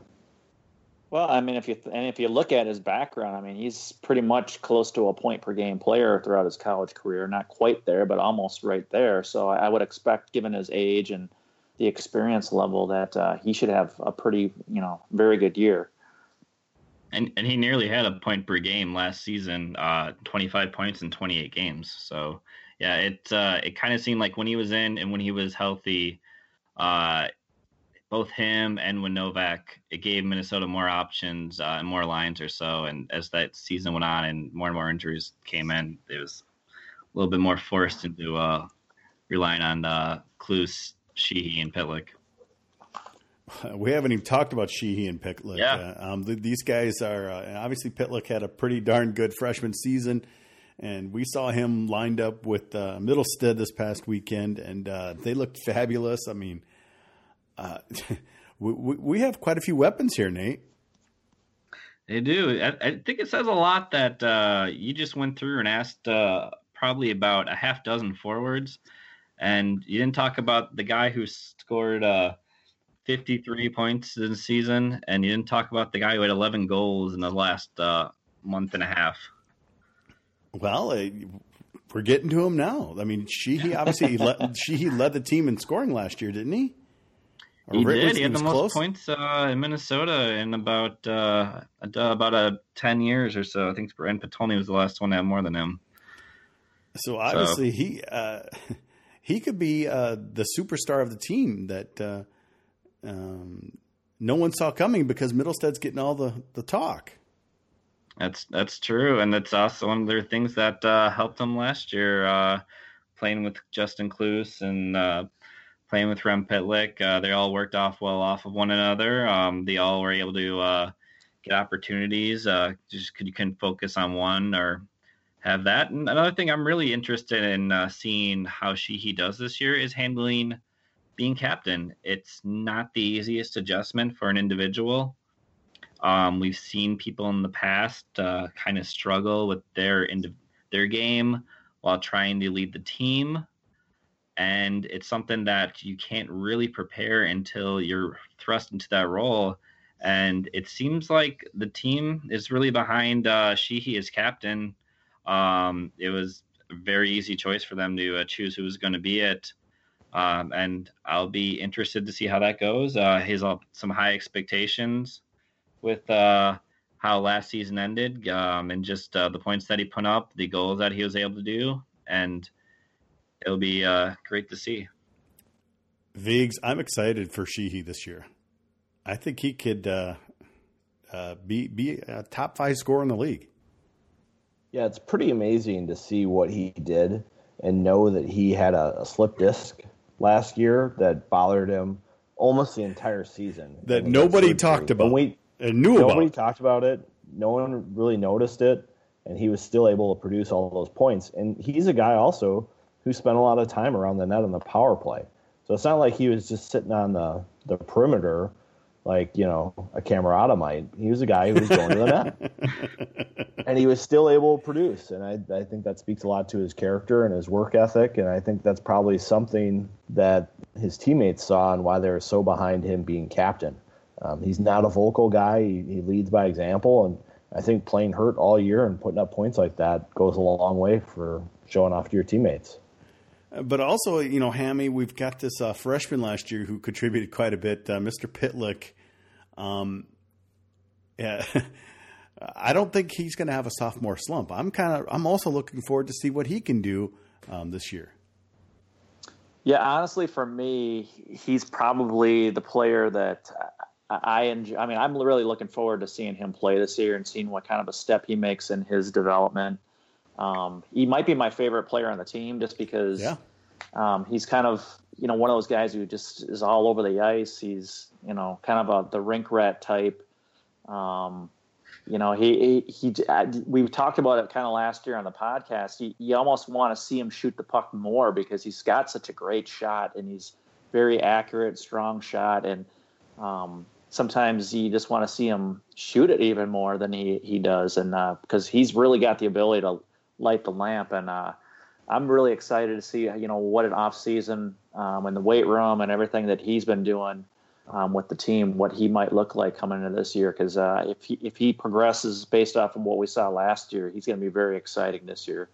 Well, I mean, if you and if you look at his background, I mean, he's pretty much close to a point per game player throughout his college career. Not quite there, but almost right there. So I would expect, given his age and the experience level, that uh, he should have a pretty, you know, very good year. And and he nearly had a point per game last season, uh, 25 points in 28 games. So yeah, it uh, it kind of seemed like when he was in and when he was healthy, uh, both him and when Novak, it gave Minnesota more options uh, and more lines or so. And as that season went on and more and more injuries came in, it was a little bit more forced into uh, relying on uh, Kloos, Sheehy, and Pitlick. We haven't even talked about Sheehy and Pitlick. Yeah. Uh, um, these guys are, uh, obviously, Pitlick had a pretty darn good freshman season. And we saw him lined up with uh, Mittelstadt this past weekend, and uh, they looked fabulous. I mean, uh, we, we, we have quite a few weapons here, Nate. They do. I, I think it says a lot that uh, you just went through and asked uh, probably about a half dozen forwards, and you didn't talk about the guy who scored uh, 53 points in the season, and you didn't talk about the guy who had 11 goals in the last uh, month and a half. Well, uh, we're getting to him now. I mean, Sheehy obviously he led, Sheehy led the team in scoring last year, didn't he? He did. He had the most close? points uh, in Minnesota in about uh, about a ten years or so. I think Ryan Potulny was the last one to have more than him. So obviously so. he uh, he could be uh, the superstar of the team that uh, um, no one saw coming because Mittelstadt's getting all the, the talk. That's that's true, and that's also one of the things that uh, helped him last year, playing with Justin Kloos and playing with Rem Pitlick. Uh, they all worked off well off of one another. Um, they all were able to uh, get opportunities. Uh, just could, you can focus on one or have that. And another thing I'm really interested in uh, seeing how Sheehy does this year is handling being captain. It's not the easiest adjustment for an individual. Um, we've seen people in the past uh, kind of struggle with their their game while trying to lead the team and it's something that you can't really prepare until you're thrust into that role. And it seems like the team is really behind uh, Sheehy as captain. Um, it was a very easy choice for them to uh, choose who was going to be it. Um, and I'll be interested to see how that goes. Uh, he has some high expectations with uh, how last season ended um, and just uh, the points that he put up, the goals that he was able to do. And it'll be uh, great to see. Vigs, I'm excited for Sheehy this year. I think he could uh, uh, be be a top five scorer in the league. Yeah, it's pretty amazing to see what he did and know that he had a, a slip disc last year that bothered him almost the entire season. That nobody talked about. we, and knew nobody about. talked about it. No one really noticed it, and he was still able to produce all those points. And he's a guy also who spent a lot of time around the net on the power play. So it's not like he was just sitting on the, the perimeter like, you know, a Cammarata might. He was a guy who was going to the net. And he was still able to produce. And I, I think that speaks a lot to his character and his work ethic. And I think that's probably something that his teammates saw and why they were so behind him being captain. Um, he's not a vocal guy. He, he leads by example. And I think playing hurt all year and putting up points like that goes a long way for showing off to your teammates. But also, you know, Hammy, we've got this uh, freshman last year who contributed quite a bit, uh, Mr. Pitlick. Um, yeah, I don't think he's going to have a sophomore slump. I'm kind of, I'm also looking forward to see what he can do um, this year. Yeah, honestly, for me, he's probably the player that I enjoy. I mean, I'm really looking forward to seeing him play this year and seeing what kind of a step he makes in his development. Um, he might be my favorite player on the team just because yeah. um, he's kind of you know one of those guys who just is all over the ice. He's you know kind of a the rink rat type. Um, you know he he, he we talked about it kind of last year on the podcast. You, you almost want to see him shoot the puck more because he's got such a great shot and he's very accurate, strong shot, and um, sometimes you just want to see him shoot it even more than he he does, and because uh, he's really got the ability to light the lamp. And uh, I'm really excited to see you know what an off season um, and the weight room and everything that he's been doing um, with the team, what he might look like coming into this year. Because uh, if he if he progresses based off of what we saw last year, he's going to be very exciting this year.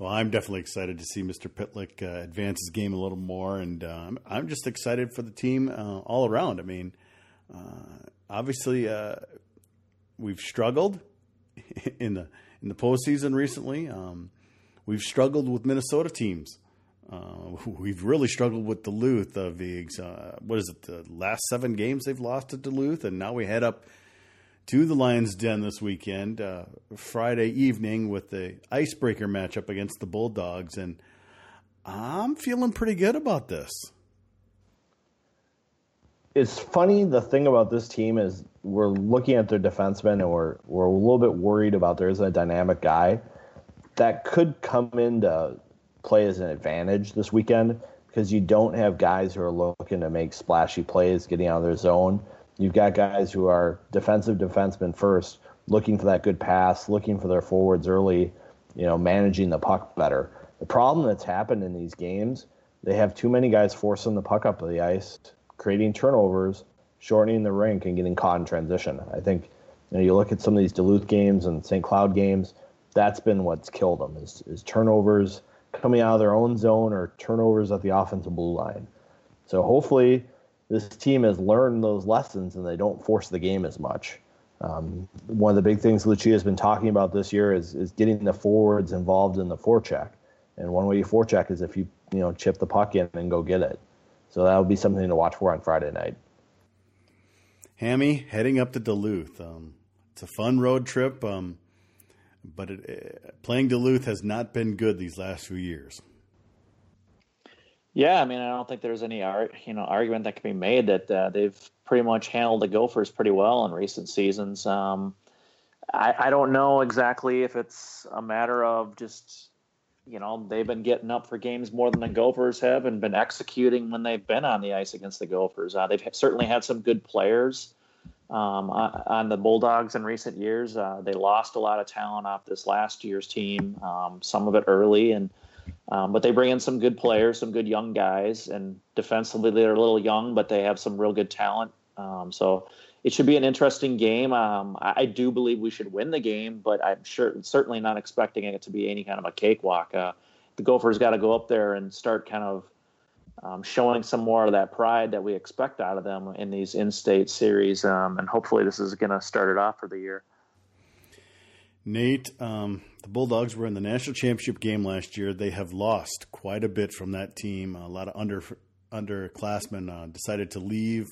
Well, I'm definitely excited to see Mr. Pitlick uh, advance his game a little more, and uh, I'm just excited for the team uh, all around. I mean, uh, obviously, uh, we've struggled in the in the postseason recently. Um, we've struggled with Minnesota teams. Uh, we've really struggled with Duluth. Uh, Vigs. Uh, what is it? The last seven games they've lost to Duluth, and now we head up to the Lions' Den this weekend, uh, Friday evening, with the icebreaker matchup against the Bulldogs, and I'm feeling pretty good about this. It's funny. The thing about this team is we're looking at their defensemen and we're we're a little bit worried about there isn't a dynamic guy that could come into play as an advantage this weekend because you don't have guys who are looking to make splashy plays, getting out of their zone. You've got guys who are defensive defensemen first, looking for that good pass, looking for their forwards early, you know, managing the puck better. The problem that's happened in these games, they have too many guys forcing the puck up the ice, creating turnovers, shortening the rink, and getting caught in transition. I think you, know, you look at some of these Duluth games and St. Cloud games, that's been what's killed them is, is turnovers coming out of their own zone or turnovers at the offensive blue line. So hopefully this team has learned those lessons and they don't force the game as much. Um, one of the big things Lucia has been talking about this year is, is getting the forwards involved in the forecheck. And one way you forecheck is if you you know chip the puck in and go get it. So that'll be something to watch for on Friday night. Hammy heading up to Duluth. Um, it's a fun road trip. Um, but it, uh, playing Duluth has not been good these last few years. Yeah, I mean, I don't think there's any you know argument that can be made that uh, they've pretty much handled the Gophers pretty well in recent seasons. Um, I, I don't know exactly if it's a matter of just you know they've been getting up for games more than the Gophers have and been executing when they've been on the ice against the Gophers. Uh, they've certainly had some good players um, on the Bulldogs in recent years. Uh, they lost a lot of talent off this last year's team, um, some of it early, and um, but they bring in some good players, some good young guys, and defensively they're a little young, but they have some real good talent. Um, so it should be an interesting game. Um, I, do believe we should win the game, but I'm sure certainly not expecting it to be any kind of a cakewalk. Uh, the Gophers got to go up there and start kind of um, showing some more of that pride that we expect out of them in these in-state series, um, and hopefully this is going to start it off for the year. Nate, um, the Bulldogs were in the national championship game last year. They have lost quite a bit from that team. A lot of under underclassmen uh, decided to leave.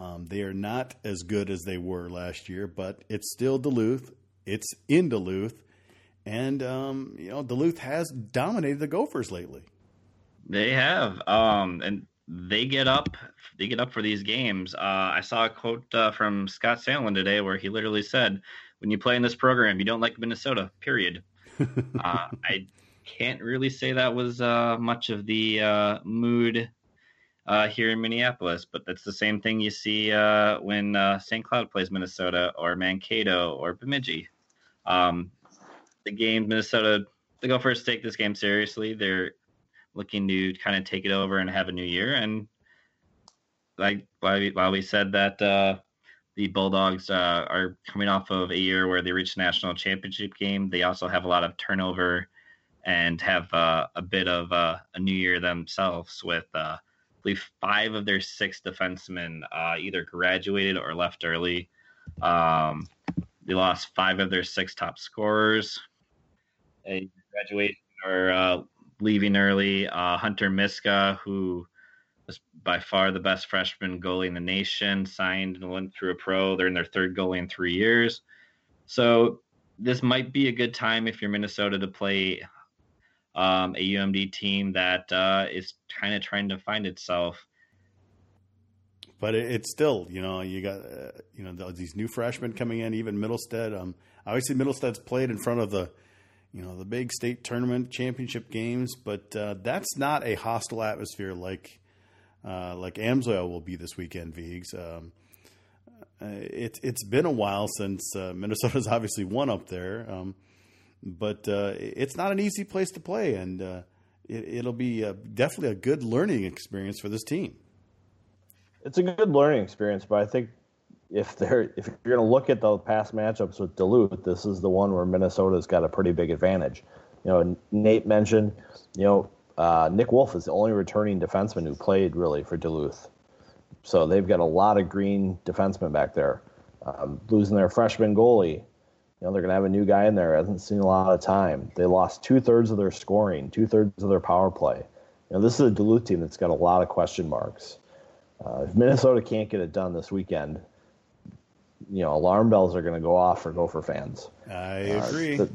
Um, they are not as good as they were last year, but it's still Duluth. It's in Duluth, and um, you know Duluth has dominated the Gophers lately. They have, um, and they get up. They get up for these games. Uh, I saw a quote uh, from Scott Sandlin today where he literally said, "When you play in this program, you don't like Minnesota. Period." uh, I can't really say that was uh, much of the uh, mood uh, here in Minneapolis, but that's the same thing you see when St. Cloud plays Minnesota or Mankato or Bemidji. Um, the game Minnesota, the Gophers take this game seriously. They're looking to kind of take it over and have a new year. And like while we, said that uh, the Bulldogs uh, are coming off of a year where they reached the national championship game, they also have a lot of turnover and have uh, a bit of uh, a new year themselves with. Believe five of their six defensemen uh, either graduated or left early. Um, they lost five of their six top scorers. They graduated or uh, leaving early. Uh, Hunter Miska, who was by far the best freshman goalie in the nation, signed and went through a pro. They're in their third goalie in three years. So this might be a good time if you're Minnesota to play um, a UMD team that uh, is kind of trying to find itself. But it's still, you know, you got, uh, you know, these new freshmen coming in, even Mittelstadt. Um, obviously, Mittelstadt's played in front of the you know the big state tournament championship games, but uh, that's not a hostile atmosphere like uh, like Amsoil will be this weekend. Vigs. Um, uh, it, it's been a while since uh, Minnesota's obviously won up there, um, but uh, it's not an easy place to play, and uh, it, will be definitely a good learning experience for this team. It's a good learning experience, but I think if they're if you're going to look at the past matchups with Duluth, this is the one where Minnesota's got a pretty big advantage. You know, Nate mentioned, you know, uh, Nick Wolff is the only returning defenseman who played really for Duluth, so they've got a lot of green defensemen back there. Um, losing their freshman goalie, you know, they're going to have a new guy in there. Hasn't seen a lot of time. They lost two thirds of their scoring, two thirds of their power play. You know, this is a Duluth team that's got a lot of question marks. Uh, if Minnesota can't get it done this weekend, you know alarm bells are going to go off for Gopher fans. I uh, agree. Uh, the,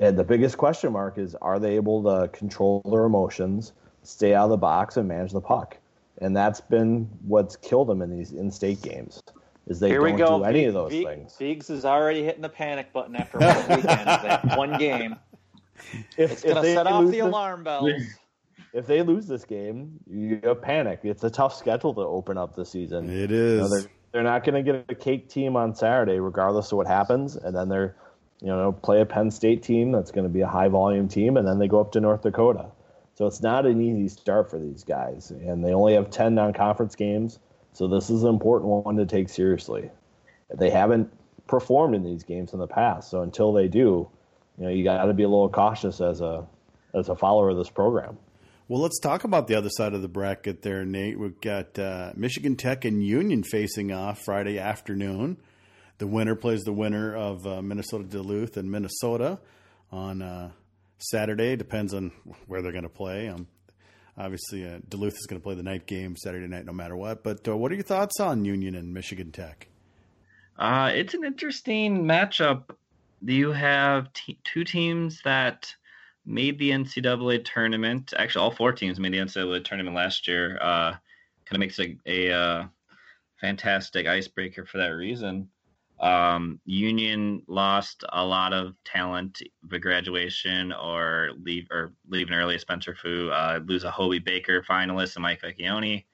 and the biggest question mark is: Are they able to control their emotions, stay out of the box, and manage the puck? And that's been what's killed them in these in-state games. Is they Here don't do any of those things. Feeks is already hitting the panic button after one weekend, one game. If, it's going to set off the alarm bells. if they lose this game, you panic. It's a tough schedule to open up the season. It is. You know, they're, they're not going to get a cake team on Saturday, regardless of what happens, and then they're, you know, play a Penn State team that's going to be a high volume team, and then they go up to North Dakota. So it's not an easy start for these guys, and they only have ten non-conference games. So this is an important one to take seriously. They haven't performed in these games in the past, so until they do, you know, you got to be a little cautious as a as a follower of this program. Well, let's talk about the other side of the bracket there, Nate. We've got uh, Michigan Tech and Union facing off Friday afternoon. The winner plays the winner of uh, Minnesota Duluth and Minnesota on uh, Saturday. Depends on where they're going to play. Um, obviously, uh, Duluth is going to play the night game Saturday night, no matter what. But uh, what are your thoughts on Union and Michigan Tech? Uh, it's an interesting matchup. You have t- two teams that made the NCAA tournament. Actually, all four teams made the NCAA tournament last year. Uh, kind of makes a, a uh, fantastic icebreaker for that reason. Um, Union lost a lot of talent for graduation or leave or leaving early. Spencer Foo uh, lose a Hobey Baker finalist and Mike Vecchione.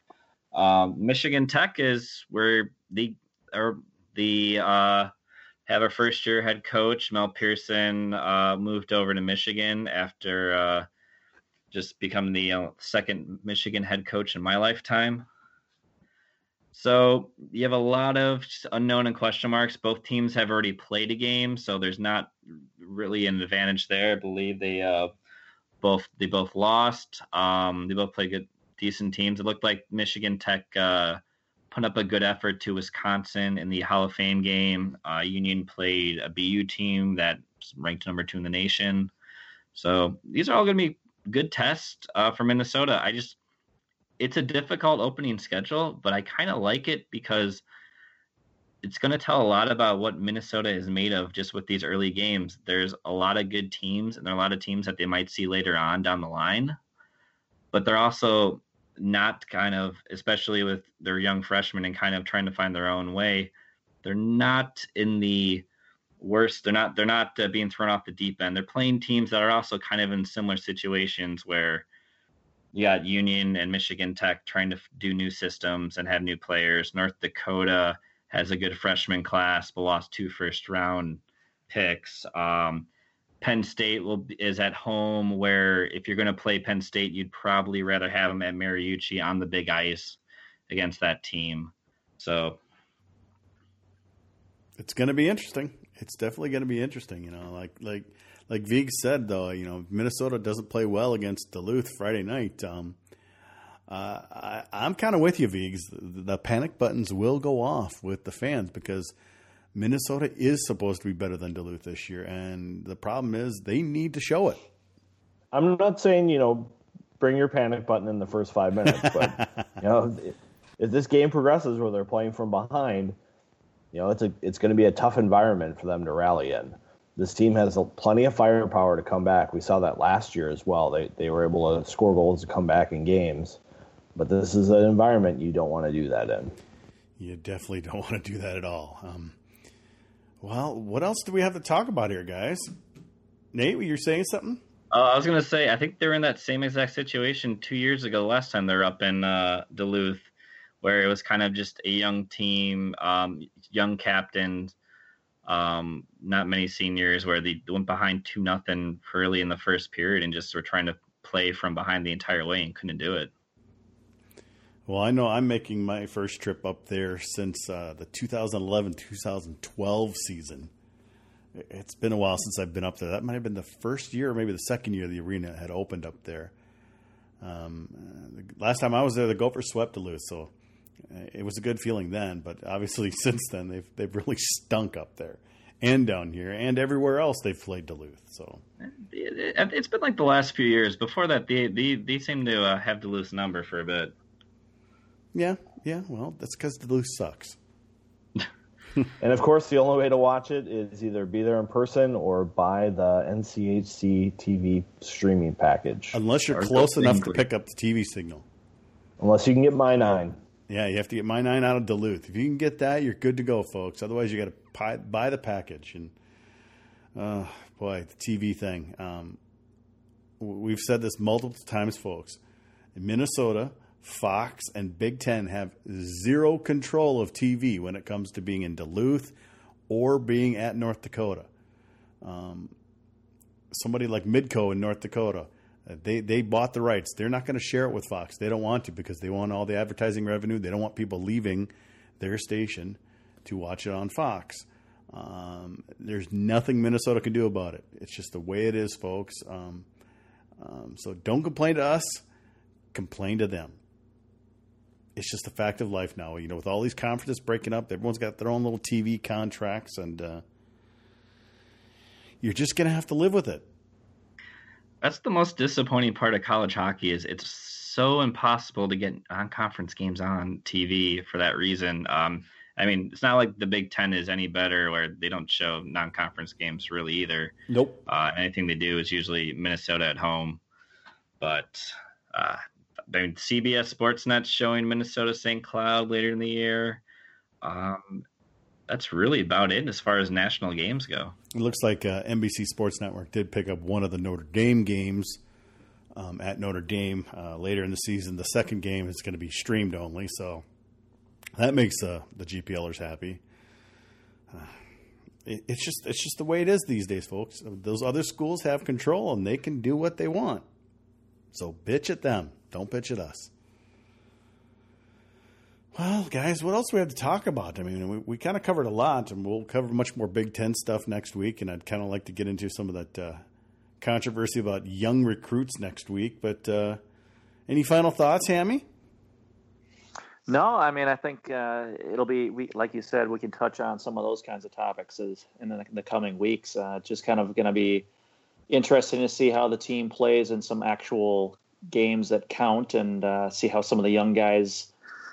Um, Michigan Tech is where the or the uh, have a first year head coach. Mel Pearson uh, moved over to Michigan after uh, just becoming the uh, second Michigan head coach in my lifetime. So you have a lot of unknown and question marks. Both teams have already played a game, so there's not really an advantage there. I believe they uh, both they both lost. Um, they both played good, decent teams. It looked like Michigan Tech uh, put up a good effort to Wisconsin in the Hall of Fame game. Uh, Union played a BU team that ranked number two in the nation. So these are all going to be good tests uh, for Minnesota. I just, it's a difficult opening schedule, but I kind of like it because it's going to tell a lot about what Minnesota is made of just with these early games. There's a lot of good teams, and there are a lot of teams that they might see later on down the line. But they're also not kind of, especially with their young freshmen and kind of trying to find their own way, they're not in the worst. They're not. They're not uh, being thrown off the deep end. They're playing teams that are also kind of in similar situations where you got Union and Michigan Tech trying to do new systems and have new players. North Dakota has a good freshman class, but lost two first round picks. Um, Penn State will is at home, where if you're going to play Penn State, you'd probably rather have them at Mariucci on the big ice against that team. So it's going to be interesting. It's definitely going to be interesting. You know, like like like Vig said, though, you know, Minnesota doesn't play well against Duluth Friday night. Um, uh, I, I'm kind of with you, Vigs. The, the panic buttons will go off with the fans because Minnesota is supposed to be better than Duluth this year, and the problem is they need to show it. I'm not saying you know bring your panic button in the first five minutes, but you know if this game progresses where they're playing from behind, you know it's a it's going to be a tough environment for them to rally in. This team has plenty of firepower to come back. We saw that last year as well. They they were able to score goals to come back in games, but this is an environment you don't want to do that in. You definitely don't want to do that at all. Um, well, what else do we have to talk about here, guys? Nate, were you're saying something? Uh, I was going to say, I think they were in that same exact situation two years ago. Last time they were up in uh, Duluth, where it was kind of just a young team, um, young captains, um, not many seniors, where they went behind two nothing early in the first period and just were trying to play from behind the entire way and couldn't do it. Well, I know I'm making my first trip up there since uh, the 2011 2012 season. It's been a while since I've been up there. That might have been the first year, or maybe the second year the arena had opened up there. Um, the last time I was there, the Gophers swept Duluth, so uh, it was a good feeling then. But obviously, since then, they've they've really stunk up there and down here and everywhere else they've played Duluth. So it's been like the last few years. Before that, they they, they seem to uh, have Duluth's number for a bit. Yeah, yeah. Well, that's because Duluth sucks. and of course, the only way to watch it is either be there in person or buy the NCHC TV streaming package. Unless you're or close enough to pick up the TV signal. Unless you can get my nine. Yeah, you have to get my nine out of Duluth. If you can get that, you're good to go, folks. Otherwise, you got to buy the package. And uh, boy, the TV thing. Um, we've said this multiple times, folks Minnesota, Fox, and Big Ten have zero control of TV when it comes to being in Duluth or being at North Dakota. Um, somebody like Midco in North Dakota, they they bought the rights. They're not going to share it with Fox. They don't want to because they want all the advertising revenue. They don't want people leaving their station to watch it on Fox. Um, there's nothing Minnesota can do about it. It's just the way it is, folks. Um, um, so don't complain to us. Complain to them. It's just a fact of life now. You know, with all these conferences breaking up, everyone's got their own little TV contracts, and uh, you're just going to have to live with it. That's the most disappointing part of college hockey is it's so impossible to get non-conference games on TV for that reason. Um, I mean, it's not like the Big Ten is any better where they don't show non-conference games really either. Nope. Uh, anything they do is usually Minnesota at home, but uh, I mean, CBS Sportsnet showing Minnesota St. Cloud later in the year. Um, that's really about it as far as national games go. It looks like uh, NBC Sports Network did pick up one of the Notre Dame games um, at Notre Dame uh, later in the season. The second game is going to be streamed only, so that makes uh, the GPLers happy. It, it's just it's just the way it is these days, folks. Those other schools have control and they can do what they want. So bitch at them. Don't bitch at us. Well, guys, what else do we have to talk about? I mean, we, we kind of covered a lot, and we'll cover much more Big Ten stuff next week. And I'd kind of like to get into some of that uh, controversy about young recruits next week. But uh, any final thoughts, Hammy? No, I mean, I think uh, it'll be, we, like you said, we can touch on some of those kinds of topics as, in, the, in the coming weeks. Uh, just kind of going to be interesting to see how the team plays in some actual games that count and uh, see how some of the young guys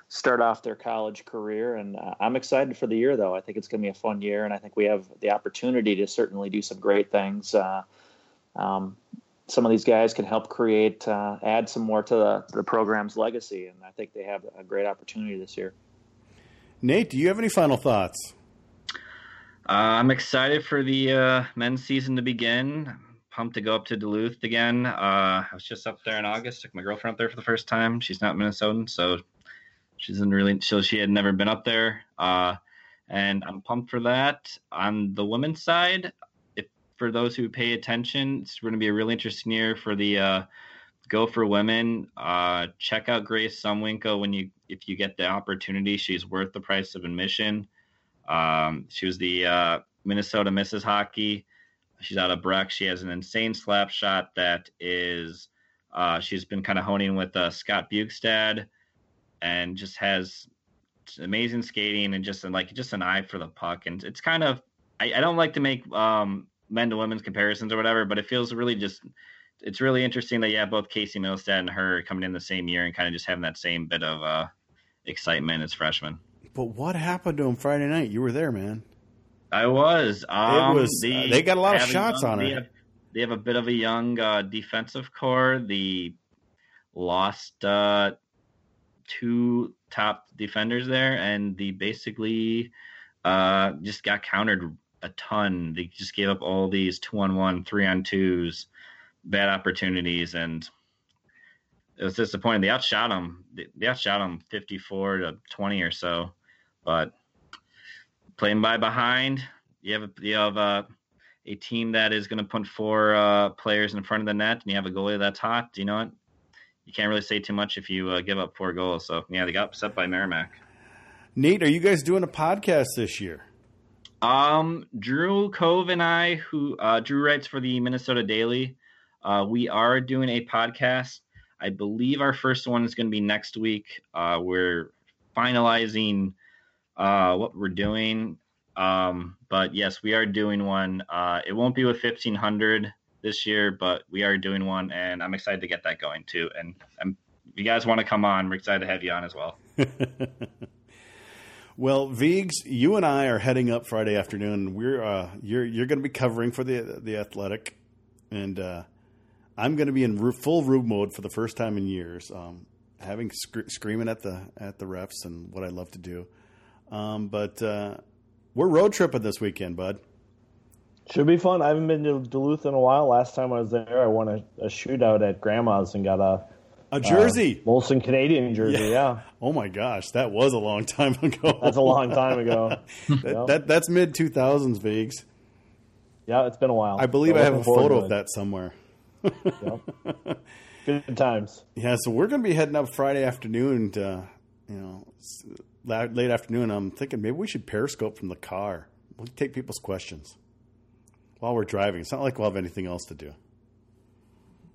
start off their college career. And uh, I'm excited for the year, though. I think it's going to be a fun year, and I think we have the opportunity to certainly do some great things. Uh, um, some of these guys can help create, uh, add some more to the, the program's legacy, and I think they have a great opportunity this year. Nate, do you have any final thoughts? Uh, I'm excited for the uh, men's season to begin. I'm pumped to go up to Duluth again. Uh, I was just up there in August. Took my girlfriend up there for the first time. She's not Minnesotan, so she doesn't really. So she had never been up there, uh, and I'm pumped for that. On the women's side, if for those who pay attention, it's going to be a really interesting year for the uh, Gopher Women. Uh, check out Grace Zumwinkle when you if you get the opportunity. She's worth the price of admission. Um, she was the uh, Minnesota Mrs. Hockey. She's out of Breck. She has an insane slap shot that is. Uh, she's been kind of honing with uh, Scott Bjugstad, and just has amazing skating and just like just an eye for the puck. And it's kind of I, I don't like to make um, men to women's comparisons or whatever, but it feels really just it's really interesting that you have both Casey Mittelstadt and her coming in the same year and kind of just having that same bit of uh, excitement as freshmen. But what happened to him Friday night? You were there, man. I was. Um, it was. the- uh, they got a lot of shots young- on they her. have, they have a bit of a young uh, defensive core. The lost uh, two top defenders there, and the basically uh, just got countered a ton. They just gave up all these two on one, three on twos, bad opportunities, and it was disappointing. They outshot them. They, they outshot them fifty four to twenty or so, but playing by behind, you have a, you have a, a team that is going to put four uh, players in front of the net, and you have a goalie that's hot. You know what? You can't really say too much if you uh, give up four goals. So yeah, they got upset by Merrimack. Nate, are you guys doing a podcast this year? Um, Drew Cove and I, who uh, Drew writes for the Minnesota Daily, uh, we are doing a podcast. I believe our first one is going to be next week. Uh, we're finalizing uh, what we're doing. Um, but yes, we are doing one. Uh, it won't be with 1500 this year, but we are doing one, and I'm excited to get that going too. And um if you guys want to come on, we're excited to have you on as well. Well, Vigs, you and I are heading up Friday afternoon. We're uh, you're you're going to be covering for the the athletic, and uh, I'm going to be in full rube mode for the first time in years, um, having sc- screaming at the at the refs and what I love to do. Um, but uh, we're road tripping this weekend, bud. Should be fun. I haven't been to Duluth in a while. Last time I was there, I won a, a shootout at Grandma's and got a A jersey. Uh, Molson Canadian jersey, yeah. yeah. Oh my gosh, that was a long time ago. That's a long time ago. that, that, that's mid two thousands, Vigs. Yeah, it's been a while. I believe so I have a photo of that somewhere. yep. Good times. Yeah, so we're going to be heading up Friday afternoon. To, you know, late afternoon. I'm thinking maybe we should periscope from the car. We'll take people's questions while we're driving. It's not like we'll have anything else to do.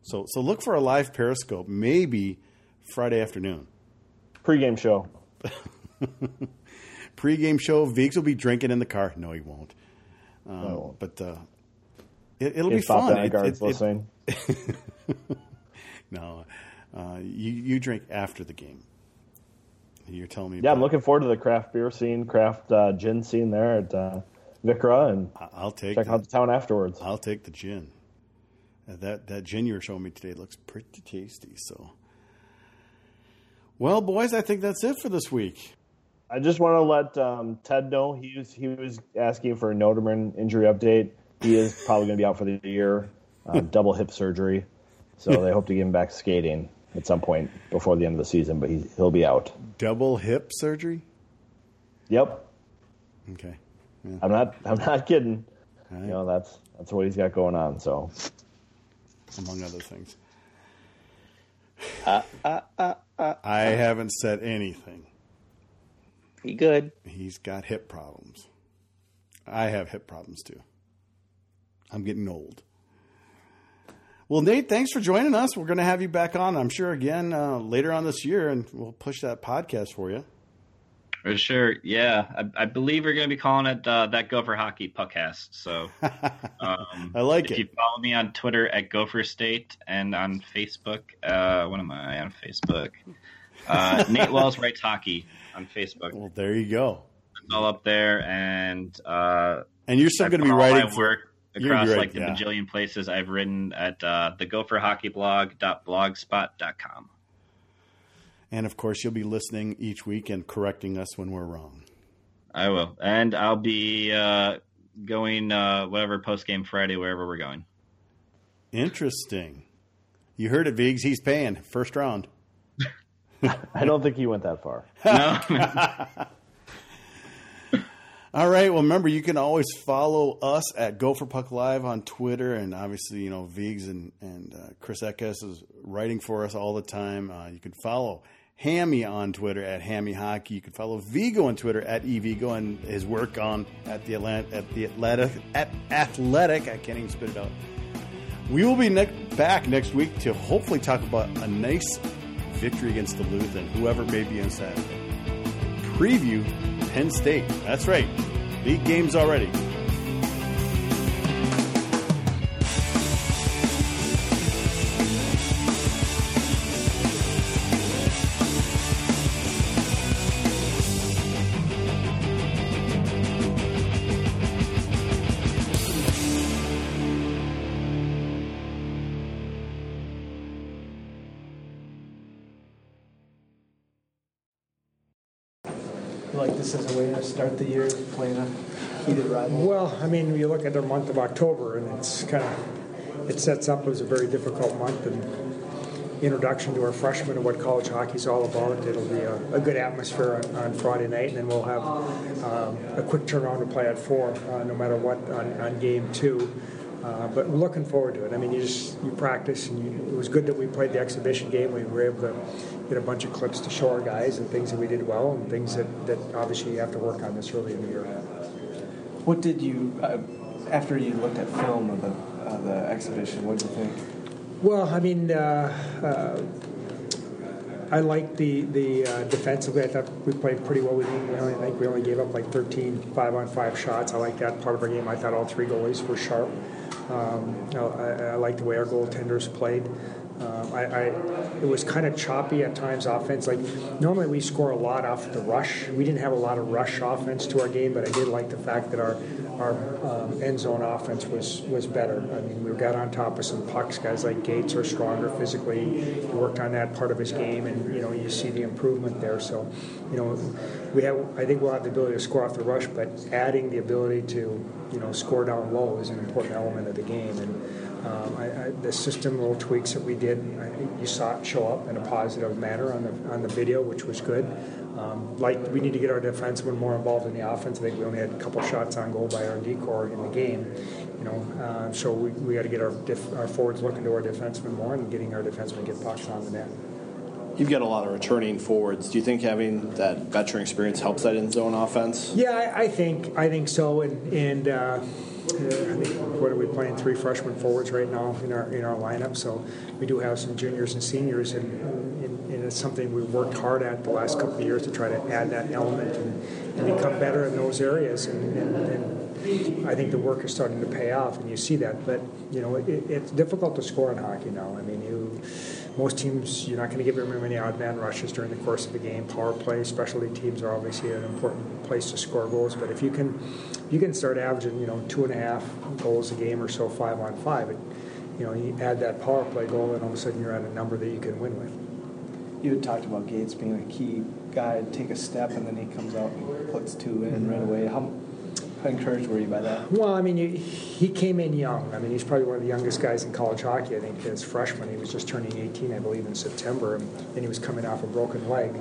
So, so look for a live periscope maybe Friday afternoon. Pre-game show. Pre-game show. Viggs will be drinking in the car. No, he won't. Um, no. But uh, it, will be fun. It, it, it, no, uh, you you drink after the game. You're telling me. Yeah, I'm looking forward to the craft beer scene, craft uh, gin scene there at uh, Vikra, and I'll take check the, out the town afterwards. I'll take the gin. Uh, that that gin you were showing me today looks pretty tasty. So, well, boys, I think that's it for this week. I just want to let um, Ted know he was he was asking for a Noterman injury update. He is probably going to be out for the year, um, double hip surgery. So they hope to get him back skating at some point before the end of the season, but he, he'll be out. Double hip surgery. Yep. Okay. Yeah. I'm not. I'm not kidding. Right. You know that's that's what he's got going on. So, among other things. Uh, uh, uh, uh I haven't said anything. He good. He's got hip problems. I have hip problems too. I'm getting old. Well, Nate, thanks for joining us. We're going to have you back on, I'm sure, again uh, later on this year, and we'll push that podcast for you. For sure, yeah. I, I believe we're going to be calling it uh, that Gopher Hockey Podcast. So, um, I like if it. If you follow me on Twitter at Gopher State and on Facebook, uh, what am I on Facebook? Uh, Nate Wells writes hockey on Facebook. Well, there you go. It's all up there, and uh, and you're still going to be writing work across right, like the yeah. bajillion places I've written at uh, the gopherhockeyblog.blogspot.com. And of course, you'll be listening each week and correcting us when we're wrong. I will. And I'll be uh, going uh, whatever post game Friday, wherever we're going. Interesting. You heard it, Viggs. He's paying first round. I don't think he went that far. No. All right. Well, remember, you can always follow us at Gopher Puck Live on Twitter. And obviously, you know, Viggs and, and uh, Chris Eckes is writing for us all the time. Uh, you can follow Hammy on Twitter at Hammy Hockey. You can follow Vigo on Twitter at eVigo and his work on at the Atlanta, at the Athletic at Athletic. I can't even spit it out. We will be ne- back next week to hopefully talk about a nice victory against Duluth and whoever may be Saturday. Preview Penn State. That's right. League games already. The year playing a heated rival? Well, I mean, you look at the month of October, and it's kind of it sets up as a very difficult month and introduction to our freshmen and what college hockey is all about. It'll be a, a good atmosphere on, on, Friday night, and then we'll have um, a quick turnaround to play at four, uh, no matter what, on, on game two. Uh, but we're looking forward to it. I mean, you just you practice, and you, it was good that we played the exhibition game. We were able to get a bunch of clips to show our guys and things that we did well, and things that, that obviously you have to work on this early in the year. What did you, uh, after you looked at film of the of the exhibition? What did you think? Well, I mean. Uh, uh I like the the uh, defensively. I thought we played pretty well. We, only, I think we only gave up like 13 five on five shots. I like that part of our game. I thought all three goalies were sharp. Um, I, I like the way our goaltenders played. Um, I, I, it was kind of choppy at times offense. Like normally we score a lot off the rush. We didn't have a lot of rush offense to our game, but I did like the fact that our our um, end zone offense was was better. I mean, we got on top of some pucks. Guys like Gates are stronger physically. He worked on that part of his game, and you know you see the improvement there. So, you know, we have. I think we'll have the ability to score off the rush, but adding the ability to you know score down low is an important element of the game and Um, I, I, the system little tweaks that we did, I think you saw it show up in a positive manner on the on the video, which was good. Um, like we need to get our defensemen more involved in the offense. I think we only had a couple shots on goal by our D corps in the game. You know, uh, so we, we got to get our def, our forwards looking to our defensemen more and getting our defensemen get pucks on the net. You've got a lot of returning forwards. Do you think having that veteran experience helps that in zone offense? Yeah, I, I think I think so. And and uh, I think what are we playing? Three freshman forwards right now in our in our lineup. So we do have some juniors and seniors, and, and, and it's something we've worked hard at the last couple of years to try to add that element and, and become better in those areas. And, and, I think the work is starting to pay off, and you see that. But you know, it, it's difficult to score in hockey now. I mean, you most teams, you're not going to give them many odd man rushes during the course of the game. Power play, specialty teams are obviously an important place to score goals. But if you can, you can start averaging, you know, two and a half goals a game or so, five on five. It, you know, you add that power play goal, and all of a sudden you're at a number that you can win with. You had talked about Gates being a key guy to take a step, and then he comes out and puts two in mm-hmm. right away. How, how encouraged were you by that? Well, I mean, he came in young. I mean, he's probably one of the youngest guys in college hockey. I think as freshman, he was just turning 18, I believe, in September, and he was coming off a broken leg.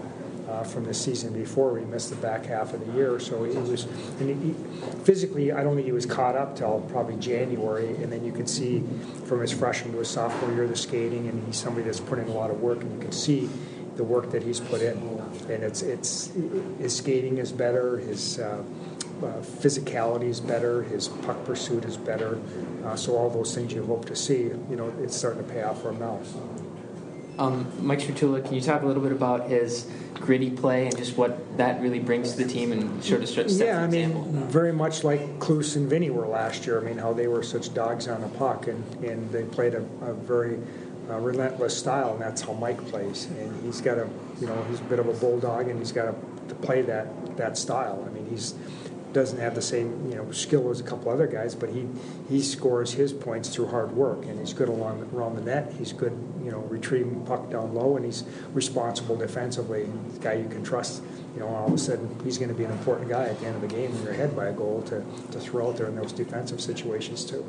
Uh, from the season before, he missed the back half of the year. So he was, and he, physically, I don't think he was caught up till probably January. And then you could see from his freshman to his sophomore year the skating, and he's somebody that's put in a lot of work, and you can see the work that he's put in. And it's it's his skating is better. His uh, physicality is better, his puck pursuit is better. Uh, so all those things you hope to see, you know, it's starting to pay off for him now. Um, Mike Szmatula, can you talk a little bit about his gritty play and just what that really brings to the team and sort of set the example? Yeah, I mean, example? very much like Kloos and Vinny were last year. I mean, how they were such dogs on the puck, and, and they played a, a very uh, relentless style, and that's how Mike plays. And he's got a, you know, he's a bit of a bulldog, and he's got to, to play that that style. I mean, he's doesn't have the same you know skill as a couple other guys, but he he scores his points through hard work, and he's good along around the net. He's good you know retrieving puck down low, and he's responsible defensively. He's a guy you can trust. You know, all of a sudden he's going to be an important guy at the end of the game when you're ahead by a goal to, to throw out there in those defensive situations too.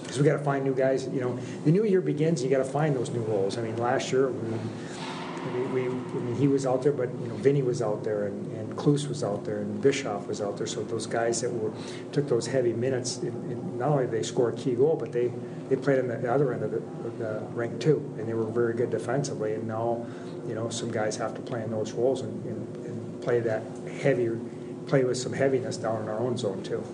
Because we got to find new guys. You know, the new year begins. You got to find those new roles. I mean, last year. We, I mean, he was out there, but you know, Vinny was out there, and, and Kloos was out there, and Bischoff was out there. So those guys that were took those heavy minutes, it, it, not only did they score a key goal, but they, they played on the other end of the, of the too, and they were very good defensively. And now, you know, some guys have to play in those roles and, and, and play that heavy, play with some heaviness down in our own zone too.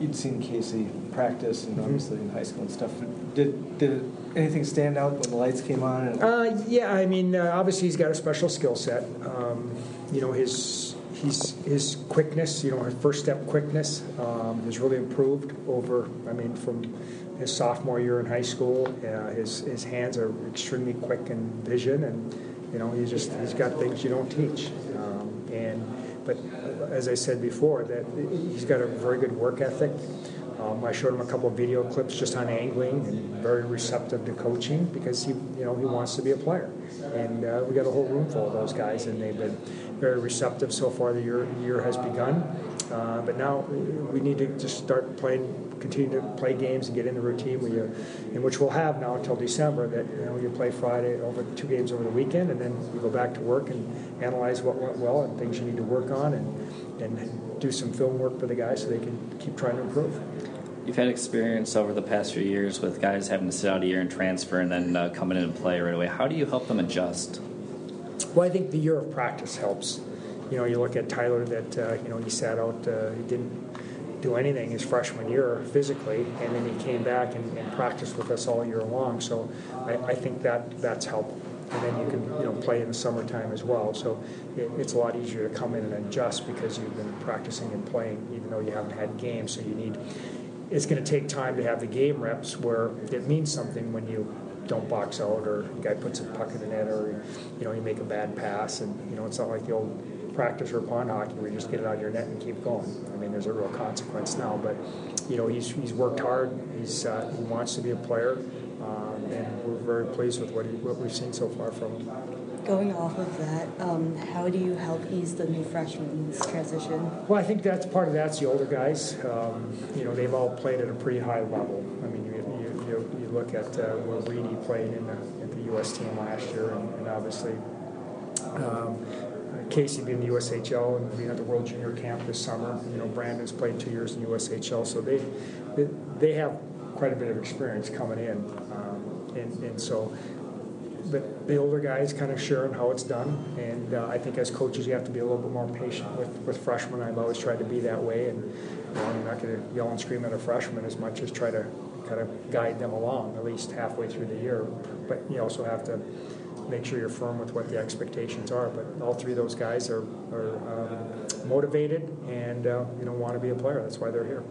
You'd seen Casey practice and mm-hmm. obviously in high school and stuff. Did did anything stand out when the lights came on? Uh, yeah, I mean, uh, obviously he's got a special skill set. Um, you know, his he's his quickness, you know, his first step quickness um, has really improved over. I mean, from his sophomore year in high school, uh, his his hands are extremely quick in vision, and you know, he's just he's got things you don't teach. Um, and but as I said before, that he's got a very good work ethic. Um, I showed him a couple of video clips just on angling, and very receptive to coaching because he, you know, he wants to be a player. And uh, we got a whole room full of those guys, and they've been very receptive so far. The year year has begun, uh, but now we need to just start playing, continue to play games and get in the routine, you, in which we'll have now until December. That you know you play Friday over two games over the weekend, and then you go back to work and analyze what went well and things you need to work on, and and do some film work for the guys so they can keep trying to improve. You've had experience over the past few years with guys having to sit out a year and transfer and then uh, coming in and play right away. How do you help them adjust? Well, I think the year of practice helps. You know, you look at Tyler that uh, you know he sat out, uh, he didn't do anything his freshman year physically, and then he came back and, and practiced with us all year long. So I, I think that that's helped. And then you can you know play in the summertime as well. So it, it's a lot easier to come in and adjust because you've been practicing and playing, even though you haven't had games. So you need it's going to take time to have the game reps where it means something when you don't box out or a guy puts a puck in the net or you know you make a bad pass and you know it's not like the old practice or pond hockey where you just get it out of your net and keep going. I mean there's a real consequence now, but you know he's he's worked hard. He's uh, he wants to be a player, um, and we're very pleased with what he, what we've seen so far from him. Going off of that, um, how do you help ease the new freshmen's transition? Well, I think that's part of that's the older guys. Um, you know, they've all played at a pretty high level. I mean, you, you, look at uh, where Reedy played in the, in the U.S. team last year, and, and obviously um, Casey being the USHL and being at the World Junior Camp this summer. You know, Brannon's played two years in USHL, so they they, they have quite a bit of experience coming in, um, and, and so. But the older guys kind of sharing how it's done, and uh, I think as coaches you have to be a little bit more patient with, with freshmen. I've always tried to be that way, and you know, I'm not going to yell and scream at a freshman as much as try to kind of guide them along at least halfway through the year. But you also have to make sure you're firm with what the expectations are. But all three of those guys are, are um, motivated and uh, you know want to be a player. That's why they're here.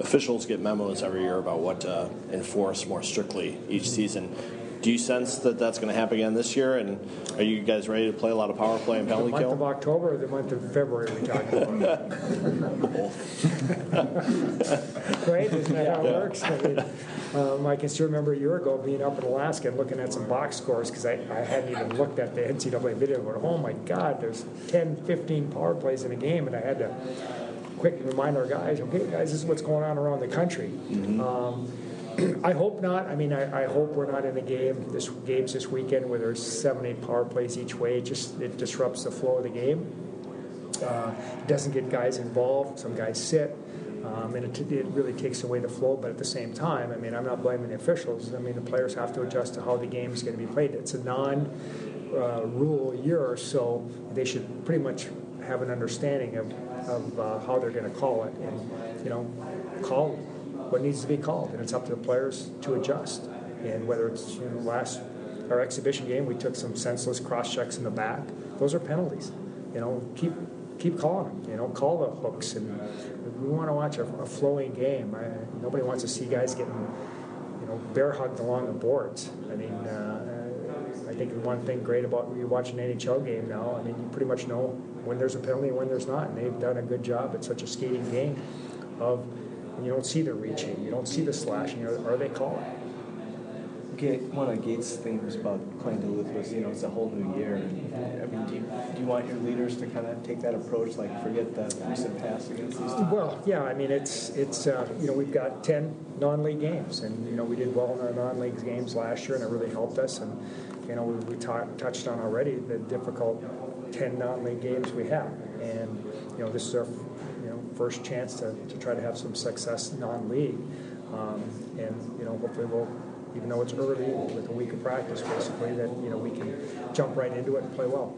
Officials get memos every year about what to enforce more strictly each season. Do you sense that that's going to happen again this year? And are you guys ready to play a lot of power play and The penalty month kill? of October or the month of February we talked about. right? Isn't that how it works? I mean, um, I can still remember a year ago being up in Alaska and looking at some box scores because I, I hadn't even looked at the NCAA video. Going, oh my God, there's 10, 15 power plays in a game, and I had to quick remind our guys, okay, guys, this is what's going on around the country. Um, I hope not. I mean, I, I hope we're not in a game this games this weekend where there's seven, eight power plays each way. It just it disrupts the flow of the game. Uh, doesn't get guys involved. Some guys sit, um, and it, it really takes away the flow. But at the same time, I mean, I'm not blaming the officials. I mean, the players have to adjust to how the game is going to be played. It's a non-rule year, so they should pretty much have an understanding of, of uh, how they're going to call it, and you know, call what needs to be called, and it's up to the players to adjust. And whether it's you know, last our exhibition game, we took some senseless cross checks in the back. Those are penalties. You know, keep keep calling them. You know, call the hooks, and we want to watch a, a flowing game. I, nobody wants to see guys getting you know bear hugged along the boards. I mean. Uh, I think the one thing great about you watching an NHL game now, I mean, you pretty much know when there's a penalty and when there's not, and they've done a good job. at such a skating game of and you don't see the reaching, you don't see the slashing, or, or they calling? one of Gates' things about playing Duluth was, you know, it's a whole new year. I mean, do you, do you want your leaders to kind of take that approach, like forget the recent past against these teams? Well, yeah, I mean, it's it's uh, you know we've got ten non-league games, and you know we did well in our non-league games last year, and it really helped us. And you know we, we ta- touched on already the difficult ten non-league games we have, and you know this is our you know first chance to, to try to have some success non-league, um, and you know hopefully we'll. Even though it's early, with a week of practice, basically, that you know we can jump right into it and play well.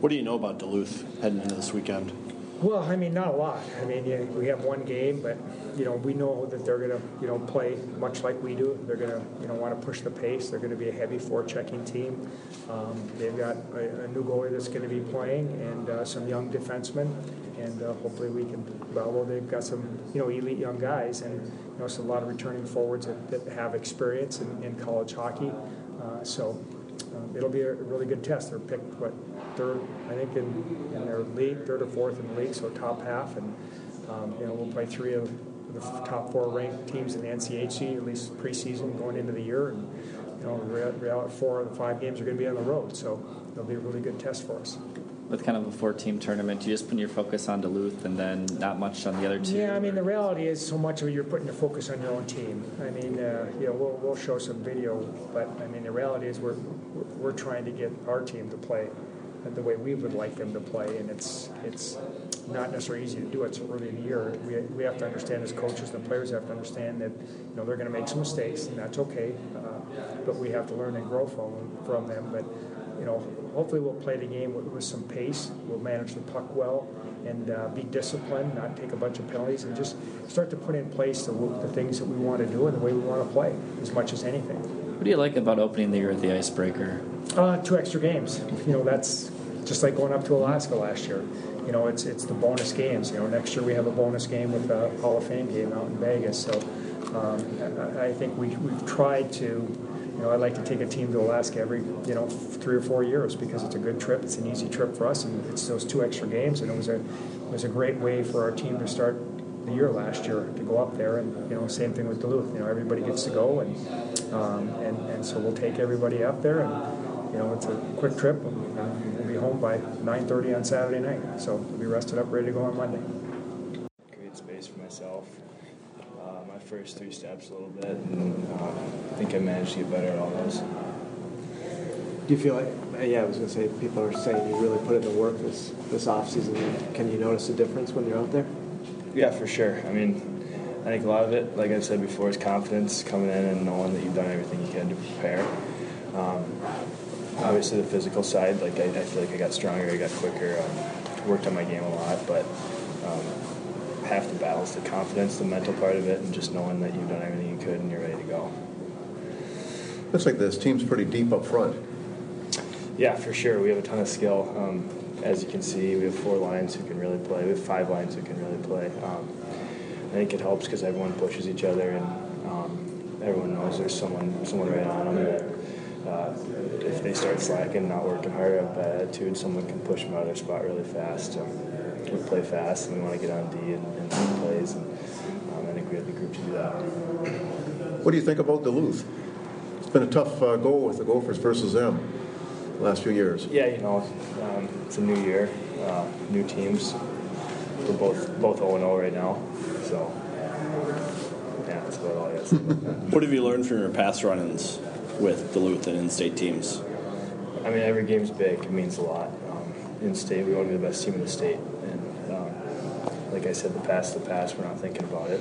What do you know about Duluth heading into this weekend? Well, I mean, not a lot. I mean, yeah, we have one game, but you know, we know that they're going to, you know, play much like we do. They're going to, you know, want to push the pace. They're going to be a heavy forechecking team. Um, they've got a, a new goalie that's going to be playing, and uh, some young defensemen, and uh, hopefully we can. Although they've got some, you know, elite young guys, and you know, so a lot of returning forwards that, that have experience in, in college hockey. Uh, so um, it'll be a really good test. They're picked what third, I think, in, in their league, third or fourth in the league, so top half, and um, you know we'll play three of the top four ranked teams in the NCHC, at least preseason going into the year, and you know real, real, four of the five games are going to be on the road, so it'll be a really good test for us. With kind of a four-team tournament, you just put your focus on Duluth and then not much on the other two. Yeah, I mean the reality is so much of you're putting your focus on your own team. I mean, uh, you know, we'll, we'll show some video, but I mean the reality is we're we're trying to get our team to play the way we would like them to play, and it's it's not necessarily easy to do it so early in the year. We, we have to understand as coaches, the players have to understand that you know they're going to make some mistakes, and that's okay. Uh, but we have to learn and grow from from them. But you know, hopefully we'll play the game with, with some pace. We'll manage the puck well and uh, be disciplined, not take a bunch of penalties, and just start to put in place the, the things that we want to do and the way we want to play as much as anything. What do you like about opening the year with the icebreaker? Uh, two extra games. You know, that's just like going up to Alaska last year. You know, it's it's the bonus games. You know, next year we have a bonus game with the Hall of Fame game out in Vegas. So um, I, I think we, we've tried to, you know, I'd like to take a team to Alaska every, you know, three or four years because it's a good trip. It's an easy trip for us, and it's those two extra games. And it was a it was a great way for our team to start the year last year to go up there. And you know, same thing with Duluth. You know, everybody gets to go, and um, and and so we'll take everybody up there and you know, it's a quick trip, and we'll be home by 9:30 on Saturday night. So we'll be rested up, ready to go on Monday. Great space for myself. Uh, my first three steps a little bit, and uh, I think I managed to get better at all those. Do you feel like, uh, yeah, I was going to say, people are saying you really put in the work this, this offseason. Can you notice a difference when you're out there? Yeah, for sure. I mean, I think a lot of it, like I said before, is confidence coming in and knowing that you've done everything you can to prepare. Um, obviously, the physical side, like I, I, feel like I got stronger, I got quicker, um, worked on my game a lot, but um, half the battle is the confidence, the mental part of it, and just knowing that you've done everything you could and you're ready to go. Looks like this team's pretty deep up front. Yeah, for sure. We have a ton of skill. Um, as you can see, we have four lines who can really play. We have five lines who can really play. Um, I think it helps because everyone pushes each other and um, everyone knows there's someone someone right on them that uh, if they start slacking, not working hard, have bad attitude, someone can push them out of their spot really fast. Um, we play fast and we want to get on D and, and make plays, and um, I think we have the group to do that. What do you think about Duluth? It's been a tough uh, goal with the Gophers versus them the last few years. Yeah, you know, um, it's a new year, uh, new teams. We're both both 0 0 right now, so yeah, that's about all I got to say about that. What have you learned from your past run-ins with Duluth and in-state teams? I mean, every game's big. It means a lot. Um, in state, we want to be the best team in the state, and like I said, the past, the past. We're not thinking about it.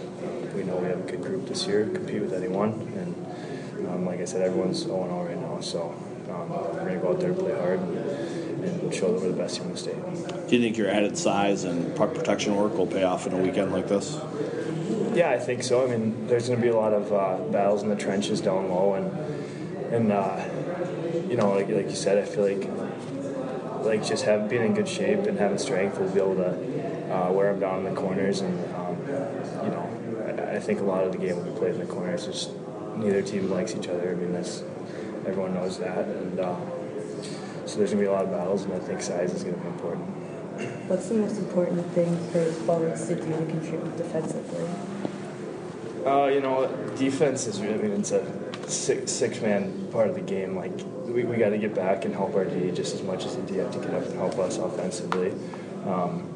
We know we have a good group this year, compete with anyone, and um, like I said, everyone's 0 0 right now, so um, we're going to go out there and play hard and, and show that we're the best team in the state. Do you think your added size and puck protection work will pay off in a weekend like this? Yeah, I think so. I mean, there's going to be a lot of uh, battles in the trenches down low, and and uh, you know, like like you said, I feel like like just have being in good shape and having strength will be able to uh, wear them down in the corners, and um, you know, I, I think a lot of the game will be played in the corners. Just neither team likes each other. I mean, that's everyone knows that, and uh, so there's going to be a lot of battles, and I think size is going to be important. What's the most important thing for forwards to do to contribute defensively? Uh, you know, defense is. I mean, it's a six six man part of the game. Like we, we got to get back and help our D just as much as the D have to get up and help us offensively. Um,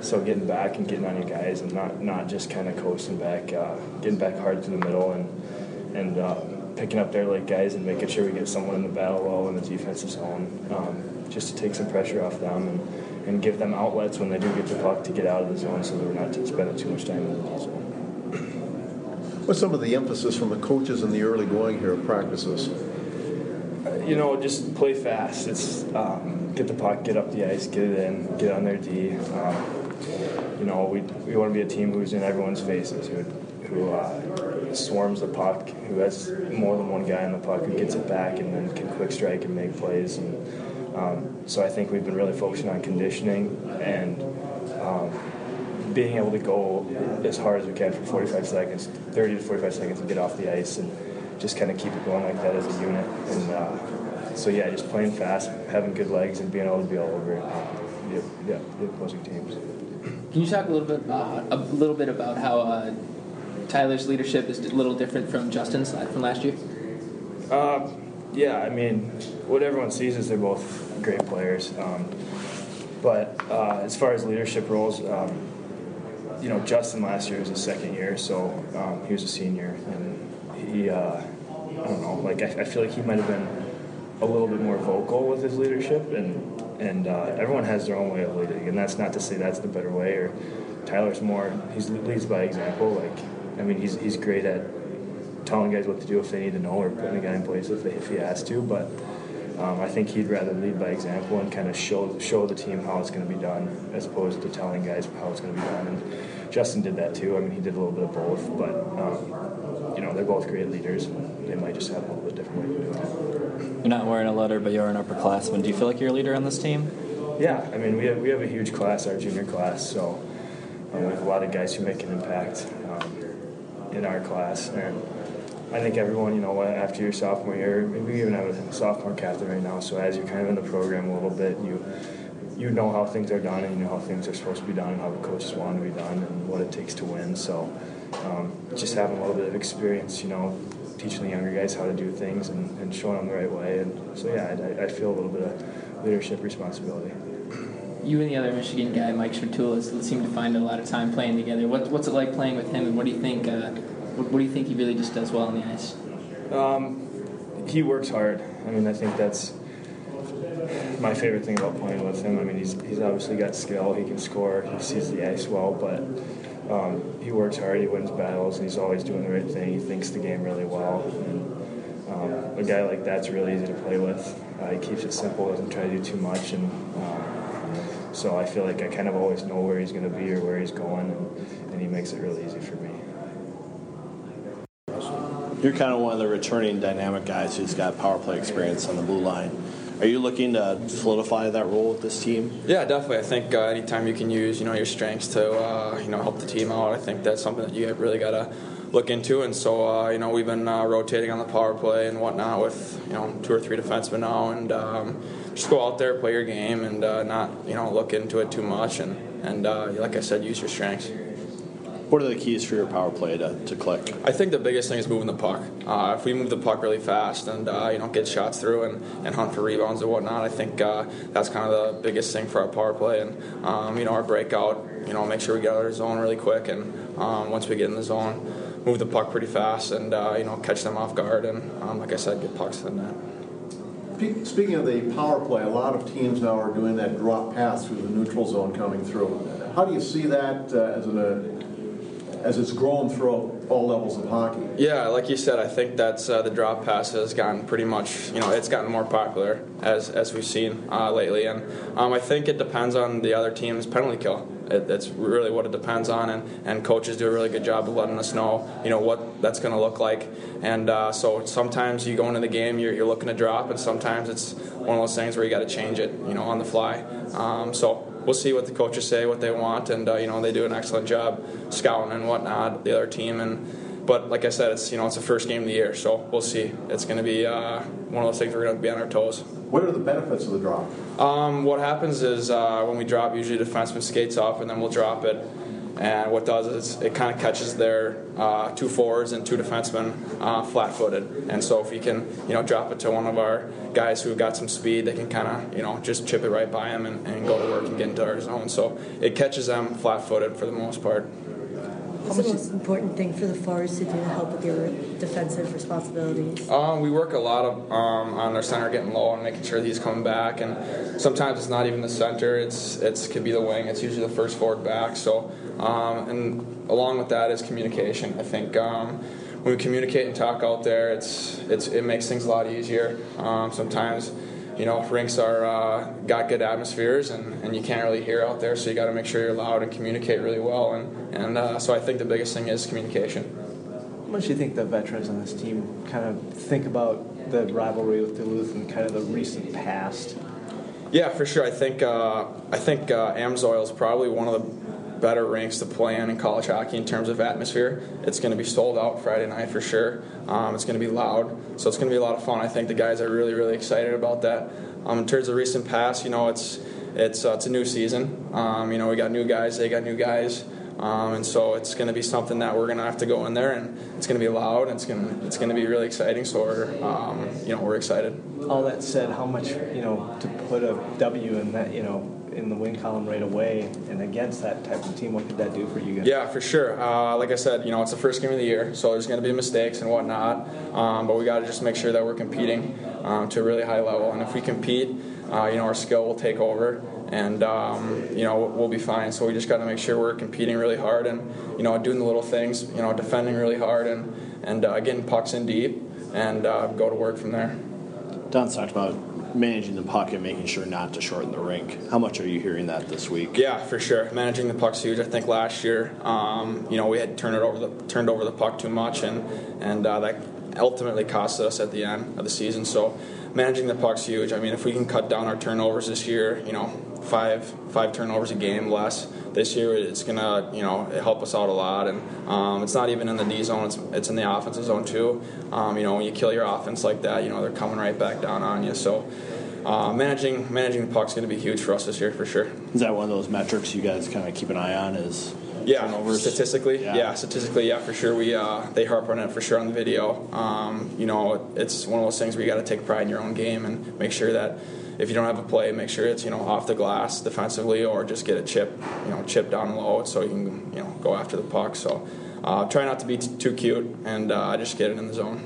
so getting back and getting on your guys and not not just kind of coasting back, uh, getting back hard to the middle and and uh, picking up their late guys and making sure we get someone in the battle low in the defensive zone, um, just to take some pressure off them and, and give them outlets when they do get the puck to get out of the zone, so that we're not spending too much time in the D zone. What's some of the emphasis from the coaches in the early going here of practices? you know, just play fast. It's um, get the puck, get up the ice, get it in, get on their D. Um, you know, we, we want to be a team who's in everyone's faces, who, who uh, swarms the puck, who has more than one guy on the puck, who gets it back and then can quick strike and make plays. And um, so I think we've been really focusing on conditioning and um, being able to go as hard as we can for 45 seconds, 30 to 45 seconds, and get off the ice and just kind of keep it going like that as a unit. And uh, so yeah, just playing fast, having good legs, and being able to be all over the, yeah, the opposing teams. Can you talk a little bit about a little bit about how uh, Tyler's leadership is a little different from Justin's from last year? Uh, yeah, I mean, what everyone sees is they're both great players. Um, but uh, as far as leadership roles, um, you know, Justin last year was his second year, so um, he was a senior, and he, uh, I don't know, like I, I feel like he might have been a little bit more vocal with his leadership, and and uh, everyone has their own way of leading, and that's not to say that's the better way. Or Tyler's more, he leads by example. Like, I mean, he's he's great at telling guys what to do if they need to know, or putting a guy in place if they, if he has to, but. Um, I think he'd rather lead by example and kind of show show the team how it's going to be done, as opposed to telling guys how it's going to be done. And Justin did that too. I mean, he did a little bit of both, but um, you know, they're both great leaders, they might just have a little bit different way of doing it. You're not wearing a letter, but you're an upperclassman. Do you feel like you're a leader on this team? Yeah, I mean, we have we have a huge class, our junior class, so um, we have a lot of guys who make an impact um, in our class, and I think everyone, you know, after your sophomore year, we even have a sophomore captain right now. So as you're kind of in the program a little bit, you you know how things are done and you know how things are supposed to be done and how the coaches want to be done and what it takes to win. So um, just having a little bit of experience, you know, teaching the younger guys how to do things and, and showing them the right way. And so yeah, I, I feel a little bit of leadership responsibility. You and the other Michigan guy, Mike Szmatula, seem to find a lot of time playing together. What, what's it like playing with him, and what do you think? Uh, What, what do you think he really just does well on the ice? Um, he works hard. I mean, I think that's my favorite thing about playing with him. I mean, he's, he's obviously got skill. He can score. He sees the ice well, but um, he works hard. He wins battles, and he's always doing the right thing. He thinks the game really well. And um, a guy like that's really easy to play with. Uh, he keeps it simple. Doesn't try to do too much, and um, so I feel like I kind of always know where he's going to be or where he's going, and, and he makes it really easy for me. You're kind of one of the returning dynamic guys who's got power play experience on the blue line. Are you looking to solidify that role with this team? Yeah, definitely. I think uh, anytime you can use you know your strengths to uh, you know help the team out, I think that's something that you really got to look into. And so uh, you know we've been uh, rotating on the power play and whatnot with you know two or three defensemen now, and um, just go out there, play your game, and uh, not you know look into it too much, and and uh, like I said, use your strengths. What are the keys for your power play to, to click? I think the biggest thing is moving the puck. Uh, if we move the puck really fast and uh, you know get shots through and, and hunt for rebounds and whatnot, I think uh, that's kind of the biggest thing for our power play. And um, you know our breakout, you know make sure we get out of the zone really quick, and um, once we get in the zone, move the puck pretty fast and uh, you know catch them off guard, and um, like I said, get pucks in the net. Speaking of the power play, a lot of teams now are doing that drop pass through the neutral zone coming through. How do you see that uh, as an uh, as it's grown throughout all levels of hockey. Yeah, like you said, I think that's uh, the drop pass has gotten pretty much, you know, it's gotten more popular as as we've seen uh, lately, and um, I think it depends on the other team's penalty kill. It, that's really what it depends on, and, and coaches do a really good job of letting us know, you know, what that's going to look like. And uh, so sometimes you go into the game, you're, you're looking to drop, and sometimes it's one of those things where you got to change it, you know, on the fly. Um, so we'll see what the coaches say, what they want, and uh, you know they do an excellent job scouting and whatnot the other team. And but like I said, it's you know it's the first game of the year, so we'll see. It's going to be uh, one of those things we're going to be on our toes. What are the benefits of the drop? Um, what happens is uh, when we drop, usually the defenseman skates off, and then we'll drop it. And what does is it kind of catches their uh, two forwards and two defensemen uh, flat-footed. And so if you can, you know, drop it to one of our guys who got some speed, they can kind of, you know, just chip it right by them and, and go to work and get into our zone. So it catches them flat-footed for the most part. What's the most important thing for the forwards to do to help with your defensive responsibilities? Um, we work a lot of um, on their center getting low and making sure he's coming back. And sometimes it's not even the center; it's it's could be the wing. It's usually the first forward back. So, um, and along with that is communication. I think um, when we communicate and talk out there, it's it's it makes things a lot easier. Um, sometimes you know, rinks are uh, got good atmospheres and, and you can't really hear out there, so you got to make sure you're loud and communicate really well. And and uh, so I think the biggest thing is communication. How much do you think the veterans on this team kind of think about the rivalry with Duluth and kind of the recent past? Yeah, for sure. I think uh, I think uh, Amsoil is probably one of the better rinks to play in in college hockey in terms of atmosphere. It's going to be sold out Friday night for sure. Um, it's going to be loud, so it's going to be a lot of fun. I think the guys are really, really excited about that. Um, in terms of recent past, you know, it's it's uh, it's a new season. Um, you know, we got new guys, they got new guys. Um, and so it's going to be something that we're going to have to go in there, and it's going to be loud, and it's going to it's going to be really exciting. So we're um, you know we're excited. All that said, how much you know to put a W in that you know in the win column right away and against that type of team, what could that do for you guys? Yeah, for sure. Uh, like I said, you know, it's the first game of the year, so there's going to be mistakes and whatnot. Um, but we got to just make sure that we're competing um, to a really high level. And if we compete, uh, you know, our skill will take over, and um, you know, we'll be fine. So we just got to make sure we're competing really hard and you know, doing the little things, you know, defending really hard and and uh, getting pucks in deep and uh, go to work from there. Don's talked about managing the puck and making sure not to shorten the rink. How much are you hearing that this week? Yeah, for sure. Managing the puck's huge. I think last year, um, you know, we had turned over the turned over the puck too much, and and uh, that ultimately cost us at the end of the season. So managing the puck's huge. I mean, if we can cut down our turnovers this year, you know, five five turnovers a game less this year, it's gonna you know help us out a lot. And um, it's not even in the D zone; it's, it's in the offensive zone too. Um, you know, when you kill your offense like that, you know they're coming right back down on you. So. Uh, managing managing the puck's going to be huge for us this year for sure. Is that one of those metrics you guys kind of keep an eye on? Is yeah, turnovers? statistically, Yeah. yeah. statistically, yeah, for sure. We uh, they harp on it for sure on the video. Um, you know, it's one of those things where you got to take pride in your own game and make sure that if you don't have a play, make sure it's you know off the glass defensively or just get a chip, you know, chip down low so you can you know go after the puck. So. uh, try not to be t- too cute and uh, just get it in the zone.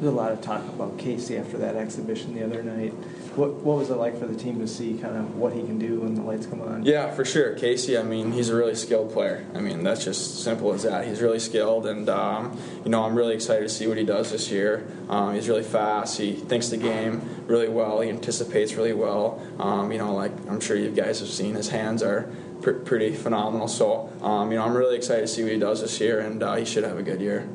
There's a lot of talk about Casey after that exhibition the other night. What what was it like for the team to see kind of what he can do when the lights come on? Yeah, for sure. Casey, I mean, he's a really skilled player. I mean, that's just simple as that. He's really skilled, and um, you know, I'm really excited to see what he does this year. Um, he's really fast. He thinks the game really well. He anticipates really well. Um, you know, like I'm sure you guys have seen, his hands are pr- pretty phenomenal. So, um, you know, I'm really excited to see what he does this year, and uh, he should have a good year.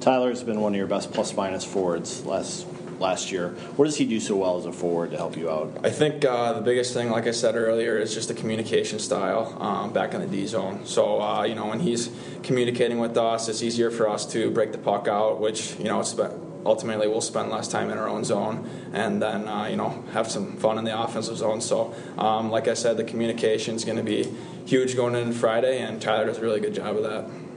Tyler's been one of your best plus minus forwards last last year. What does he do so well as a forward to help you out? I think uh, the biggest thing, like I said earlier, is just the communication style um, back in the D zone. So uh, you know, when he's communicating with us, it's easier for us to break the puck out, which you know, it's ultimately we'll spend less time in our own zone and then uh, you know have some fun in the offensive zone. So um, like I said, the communication is going to be huge going in Friday, and Tyler does a really good job of that.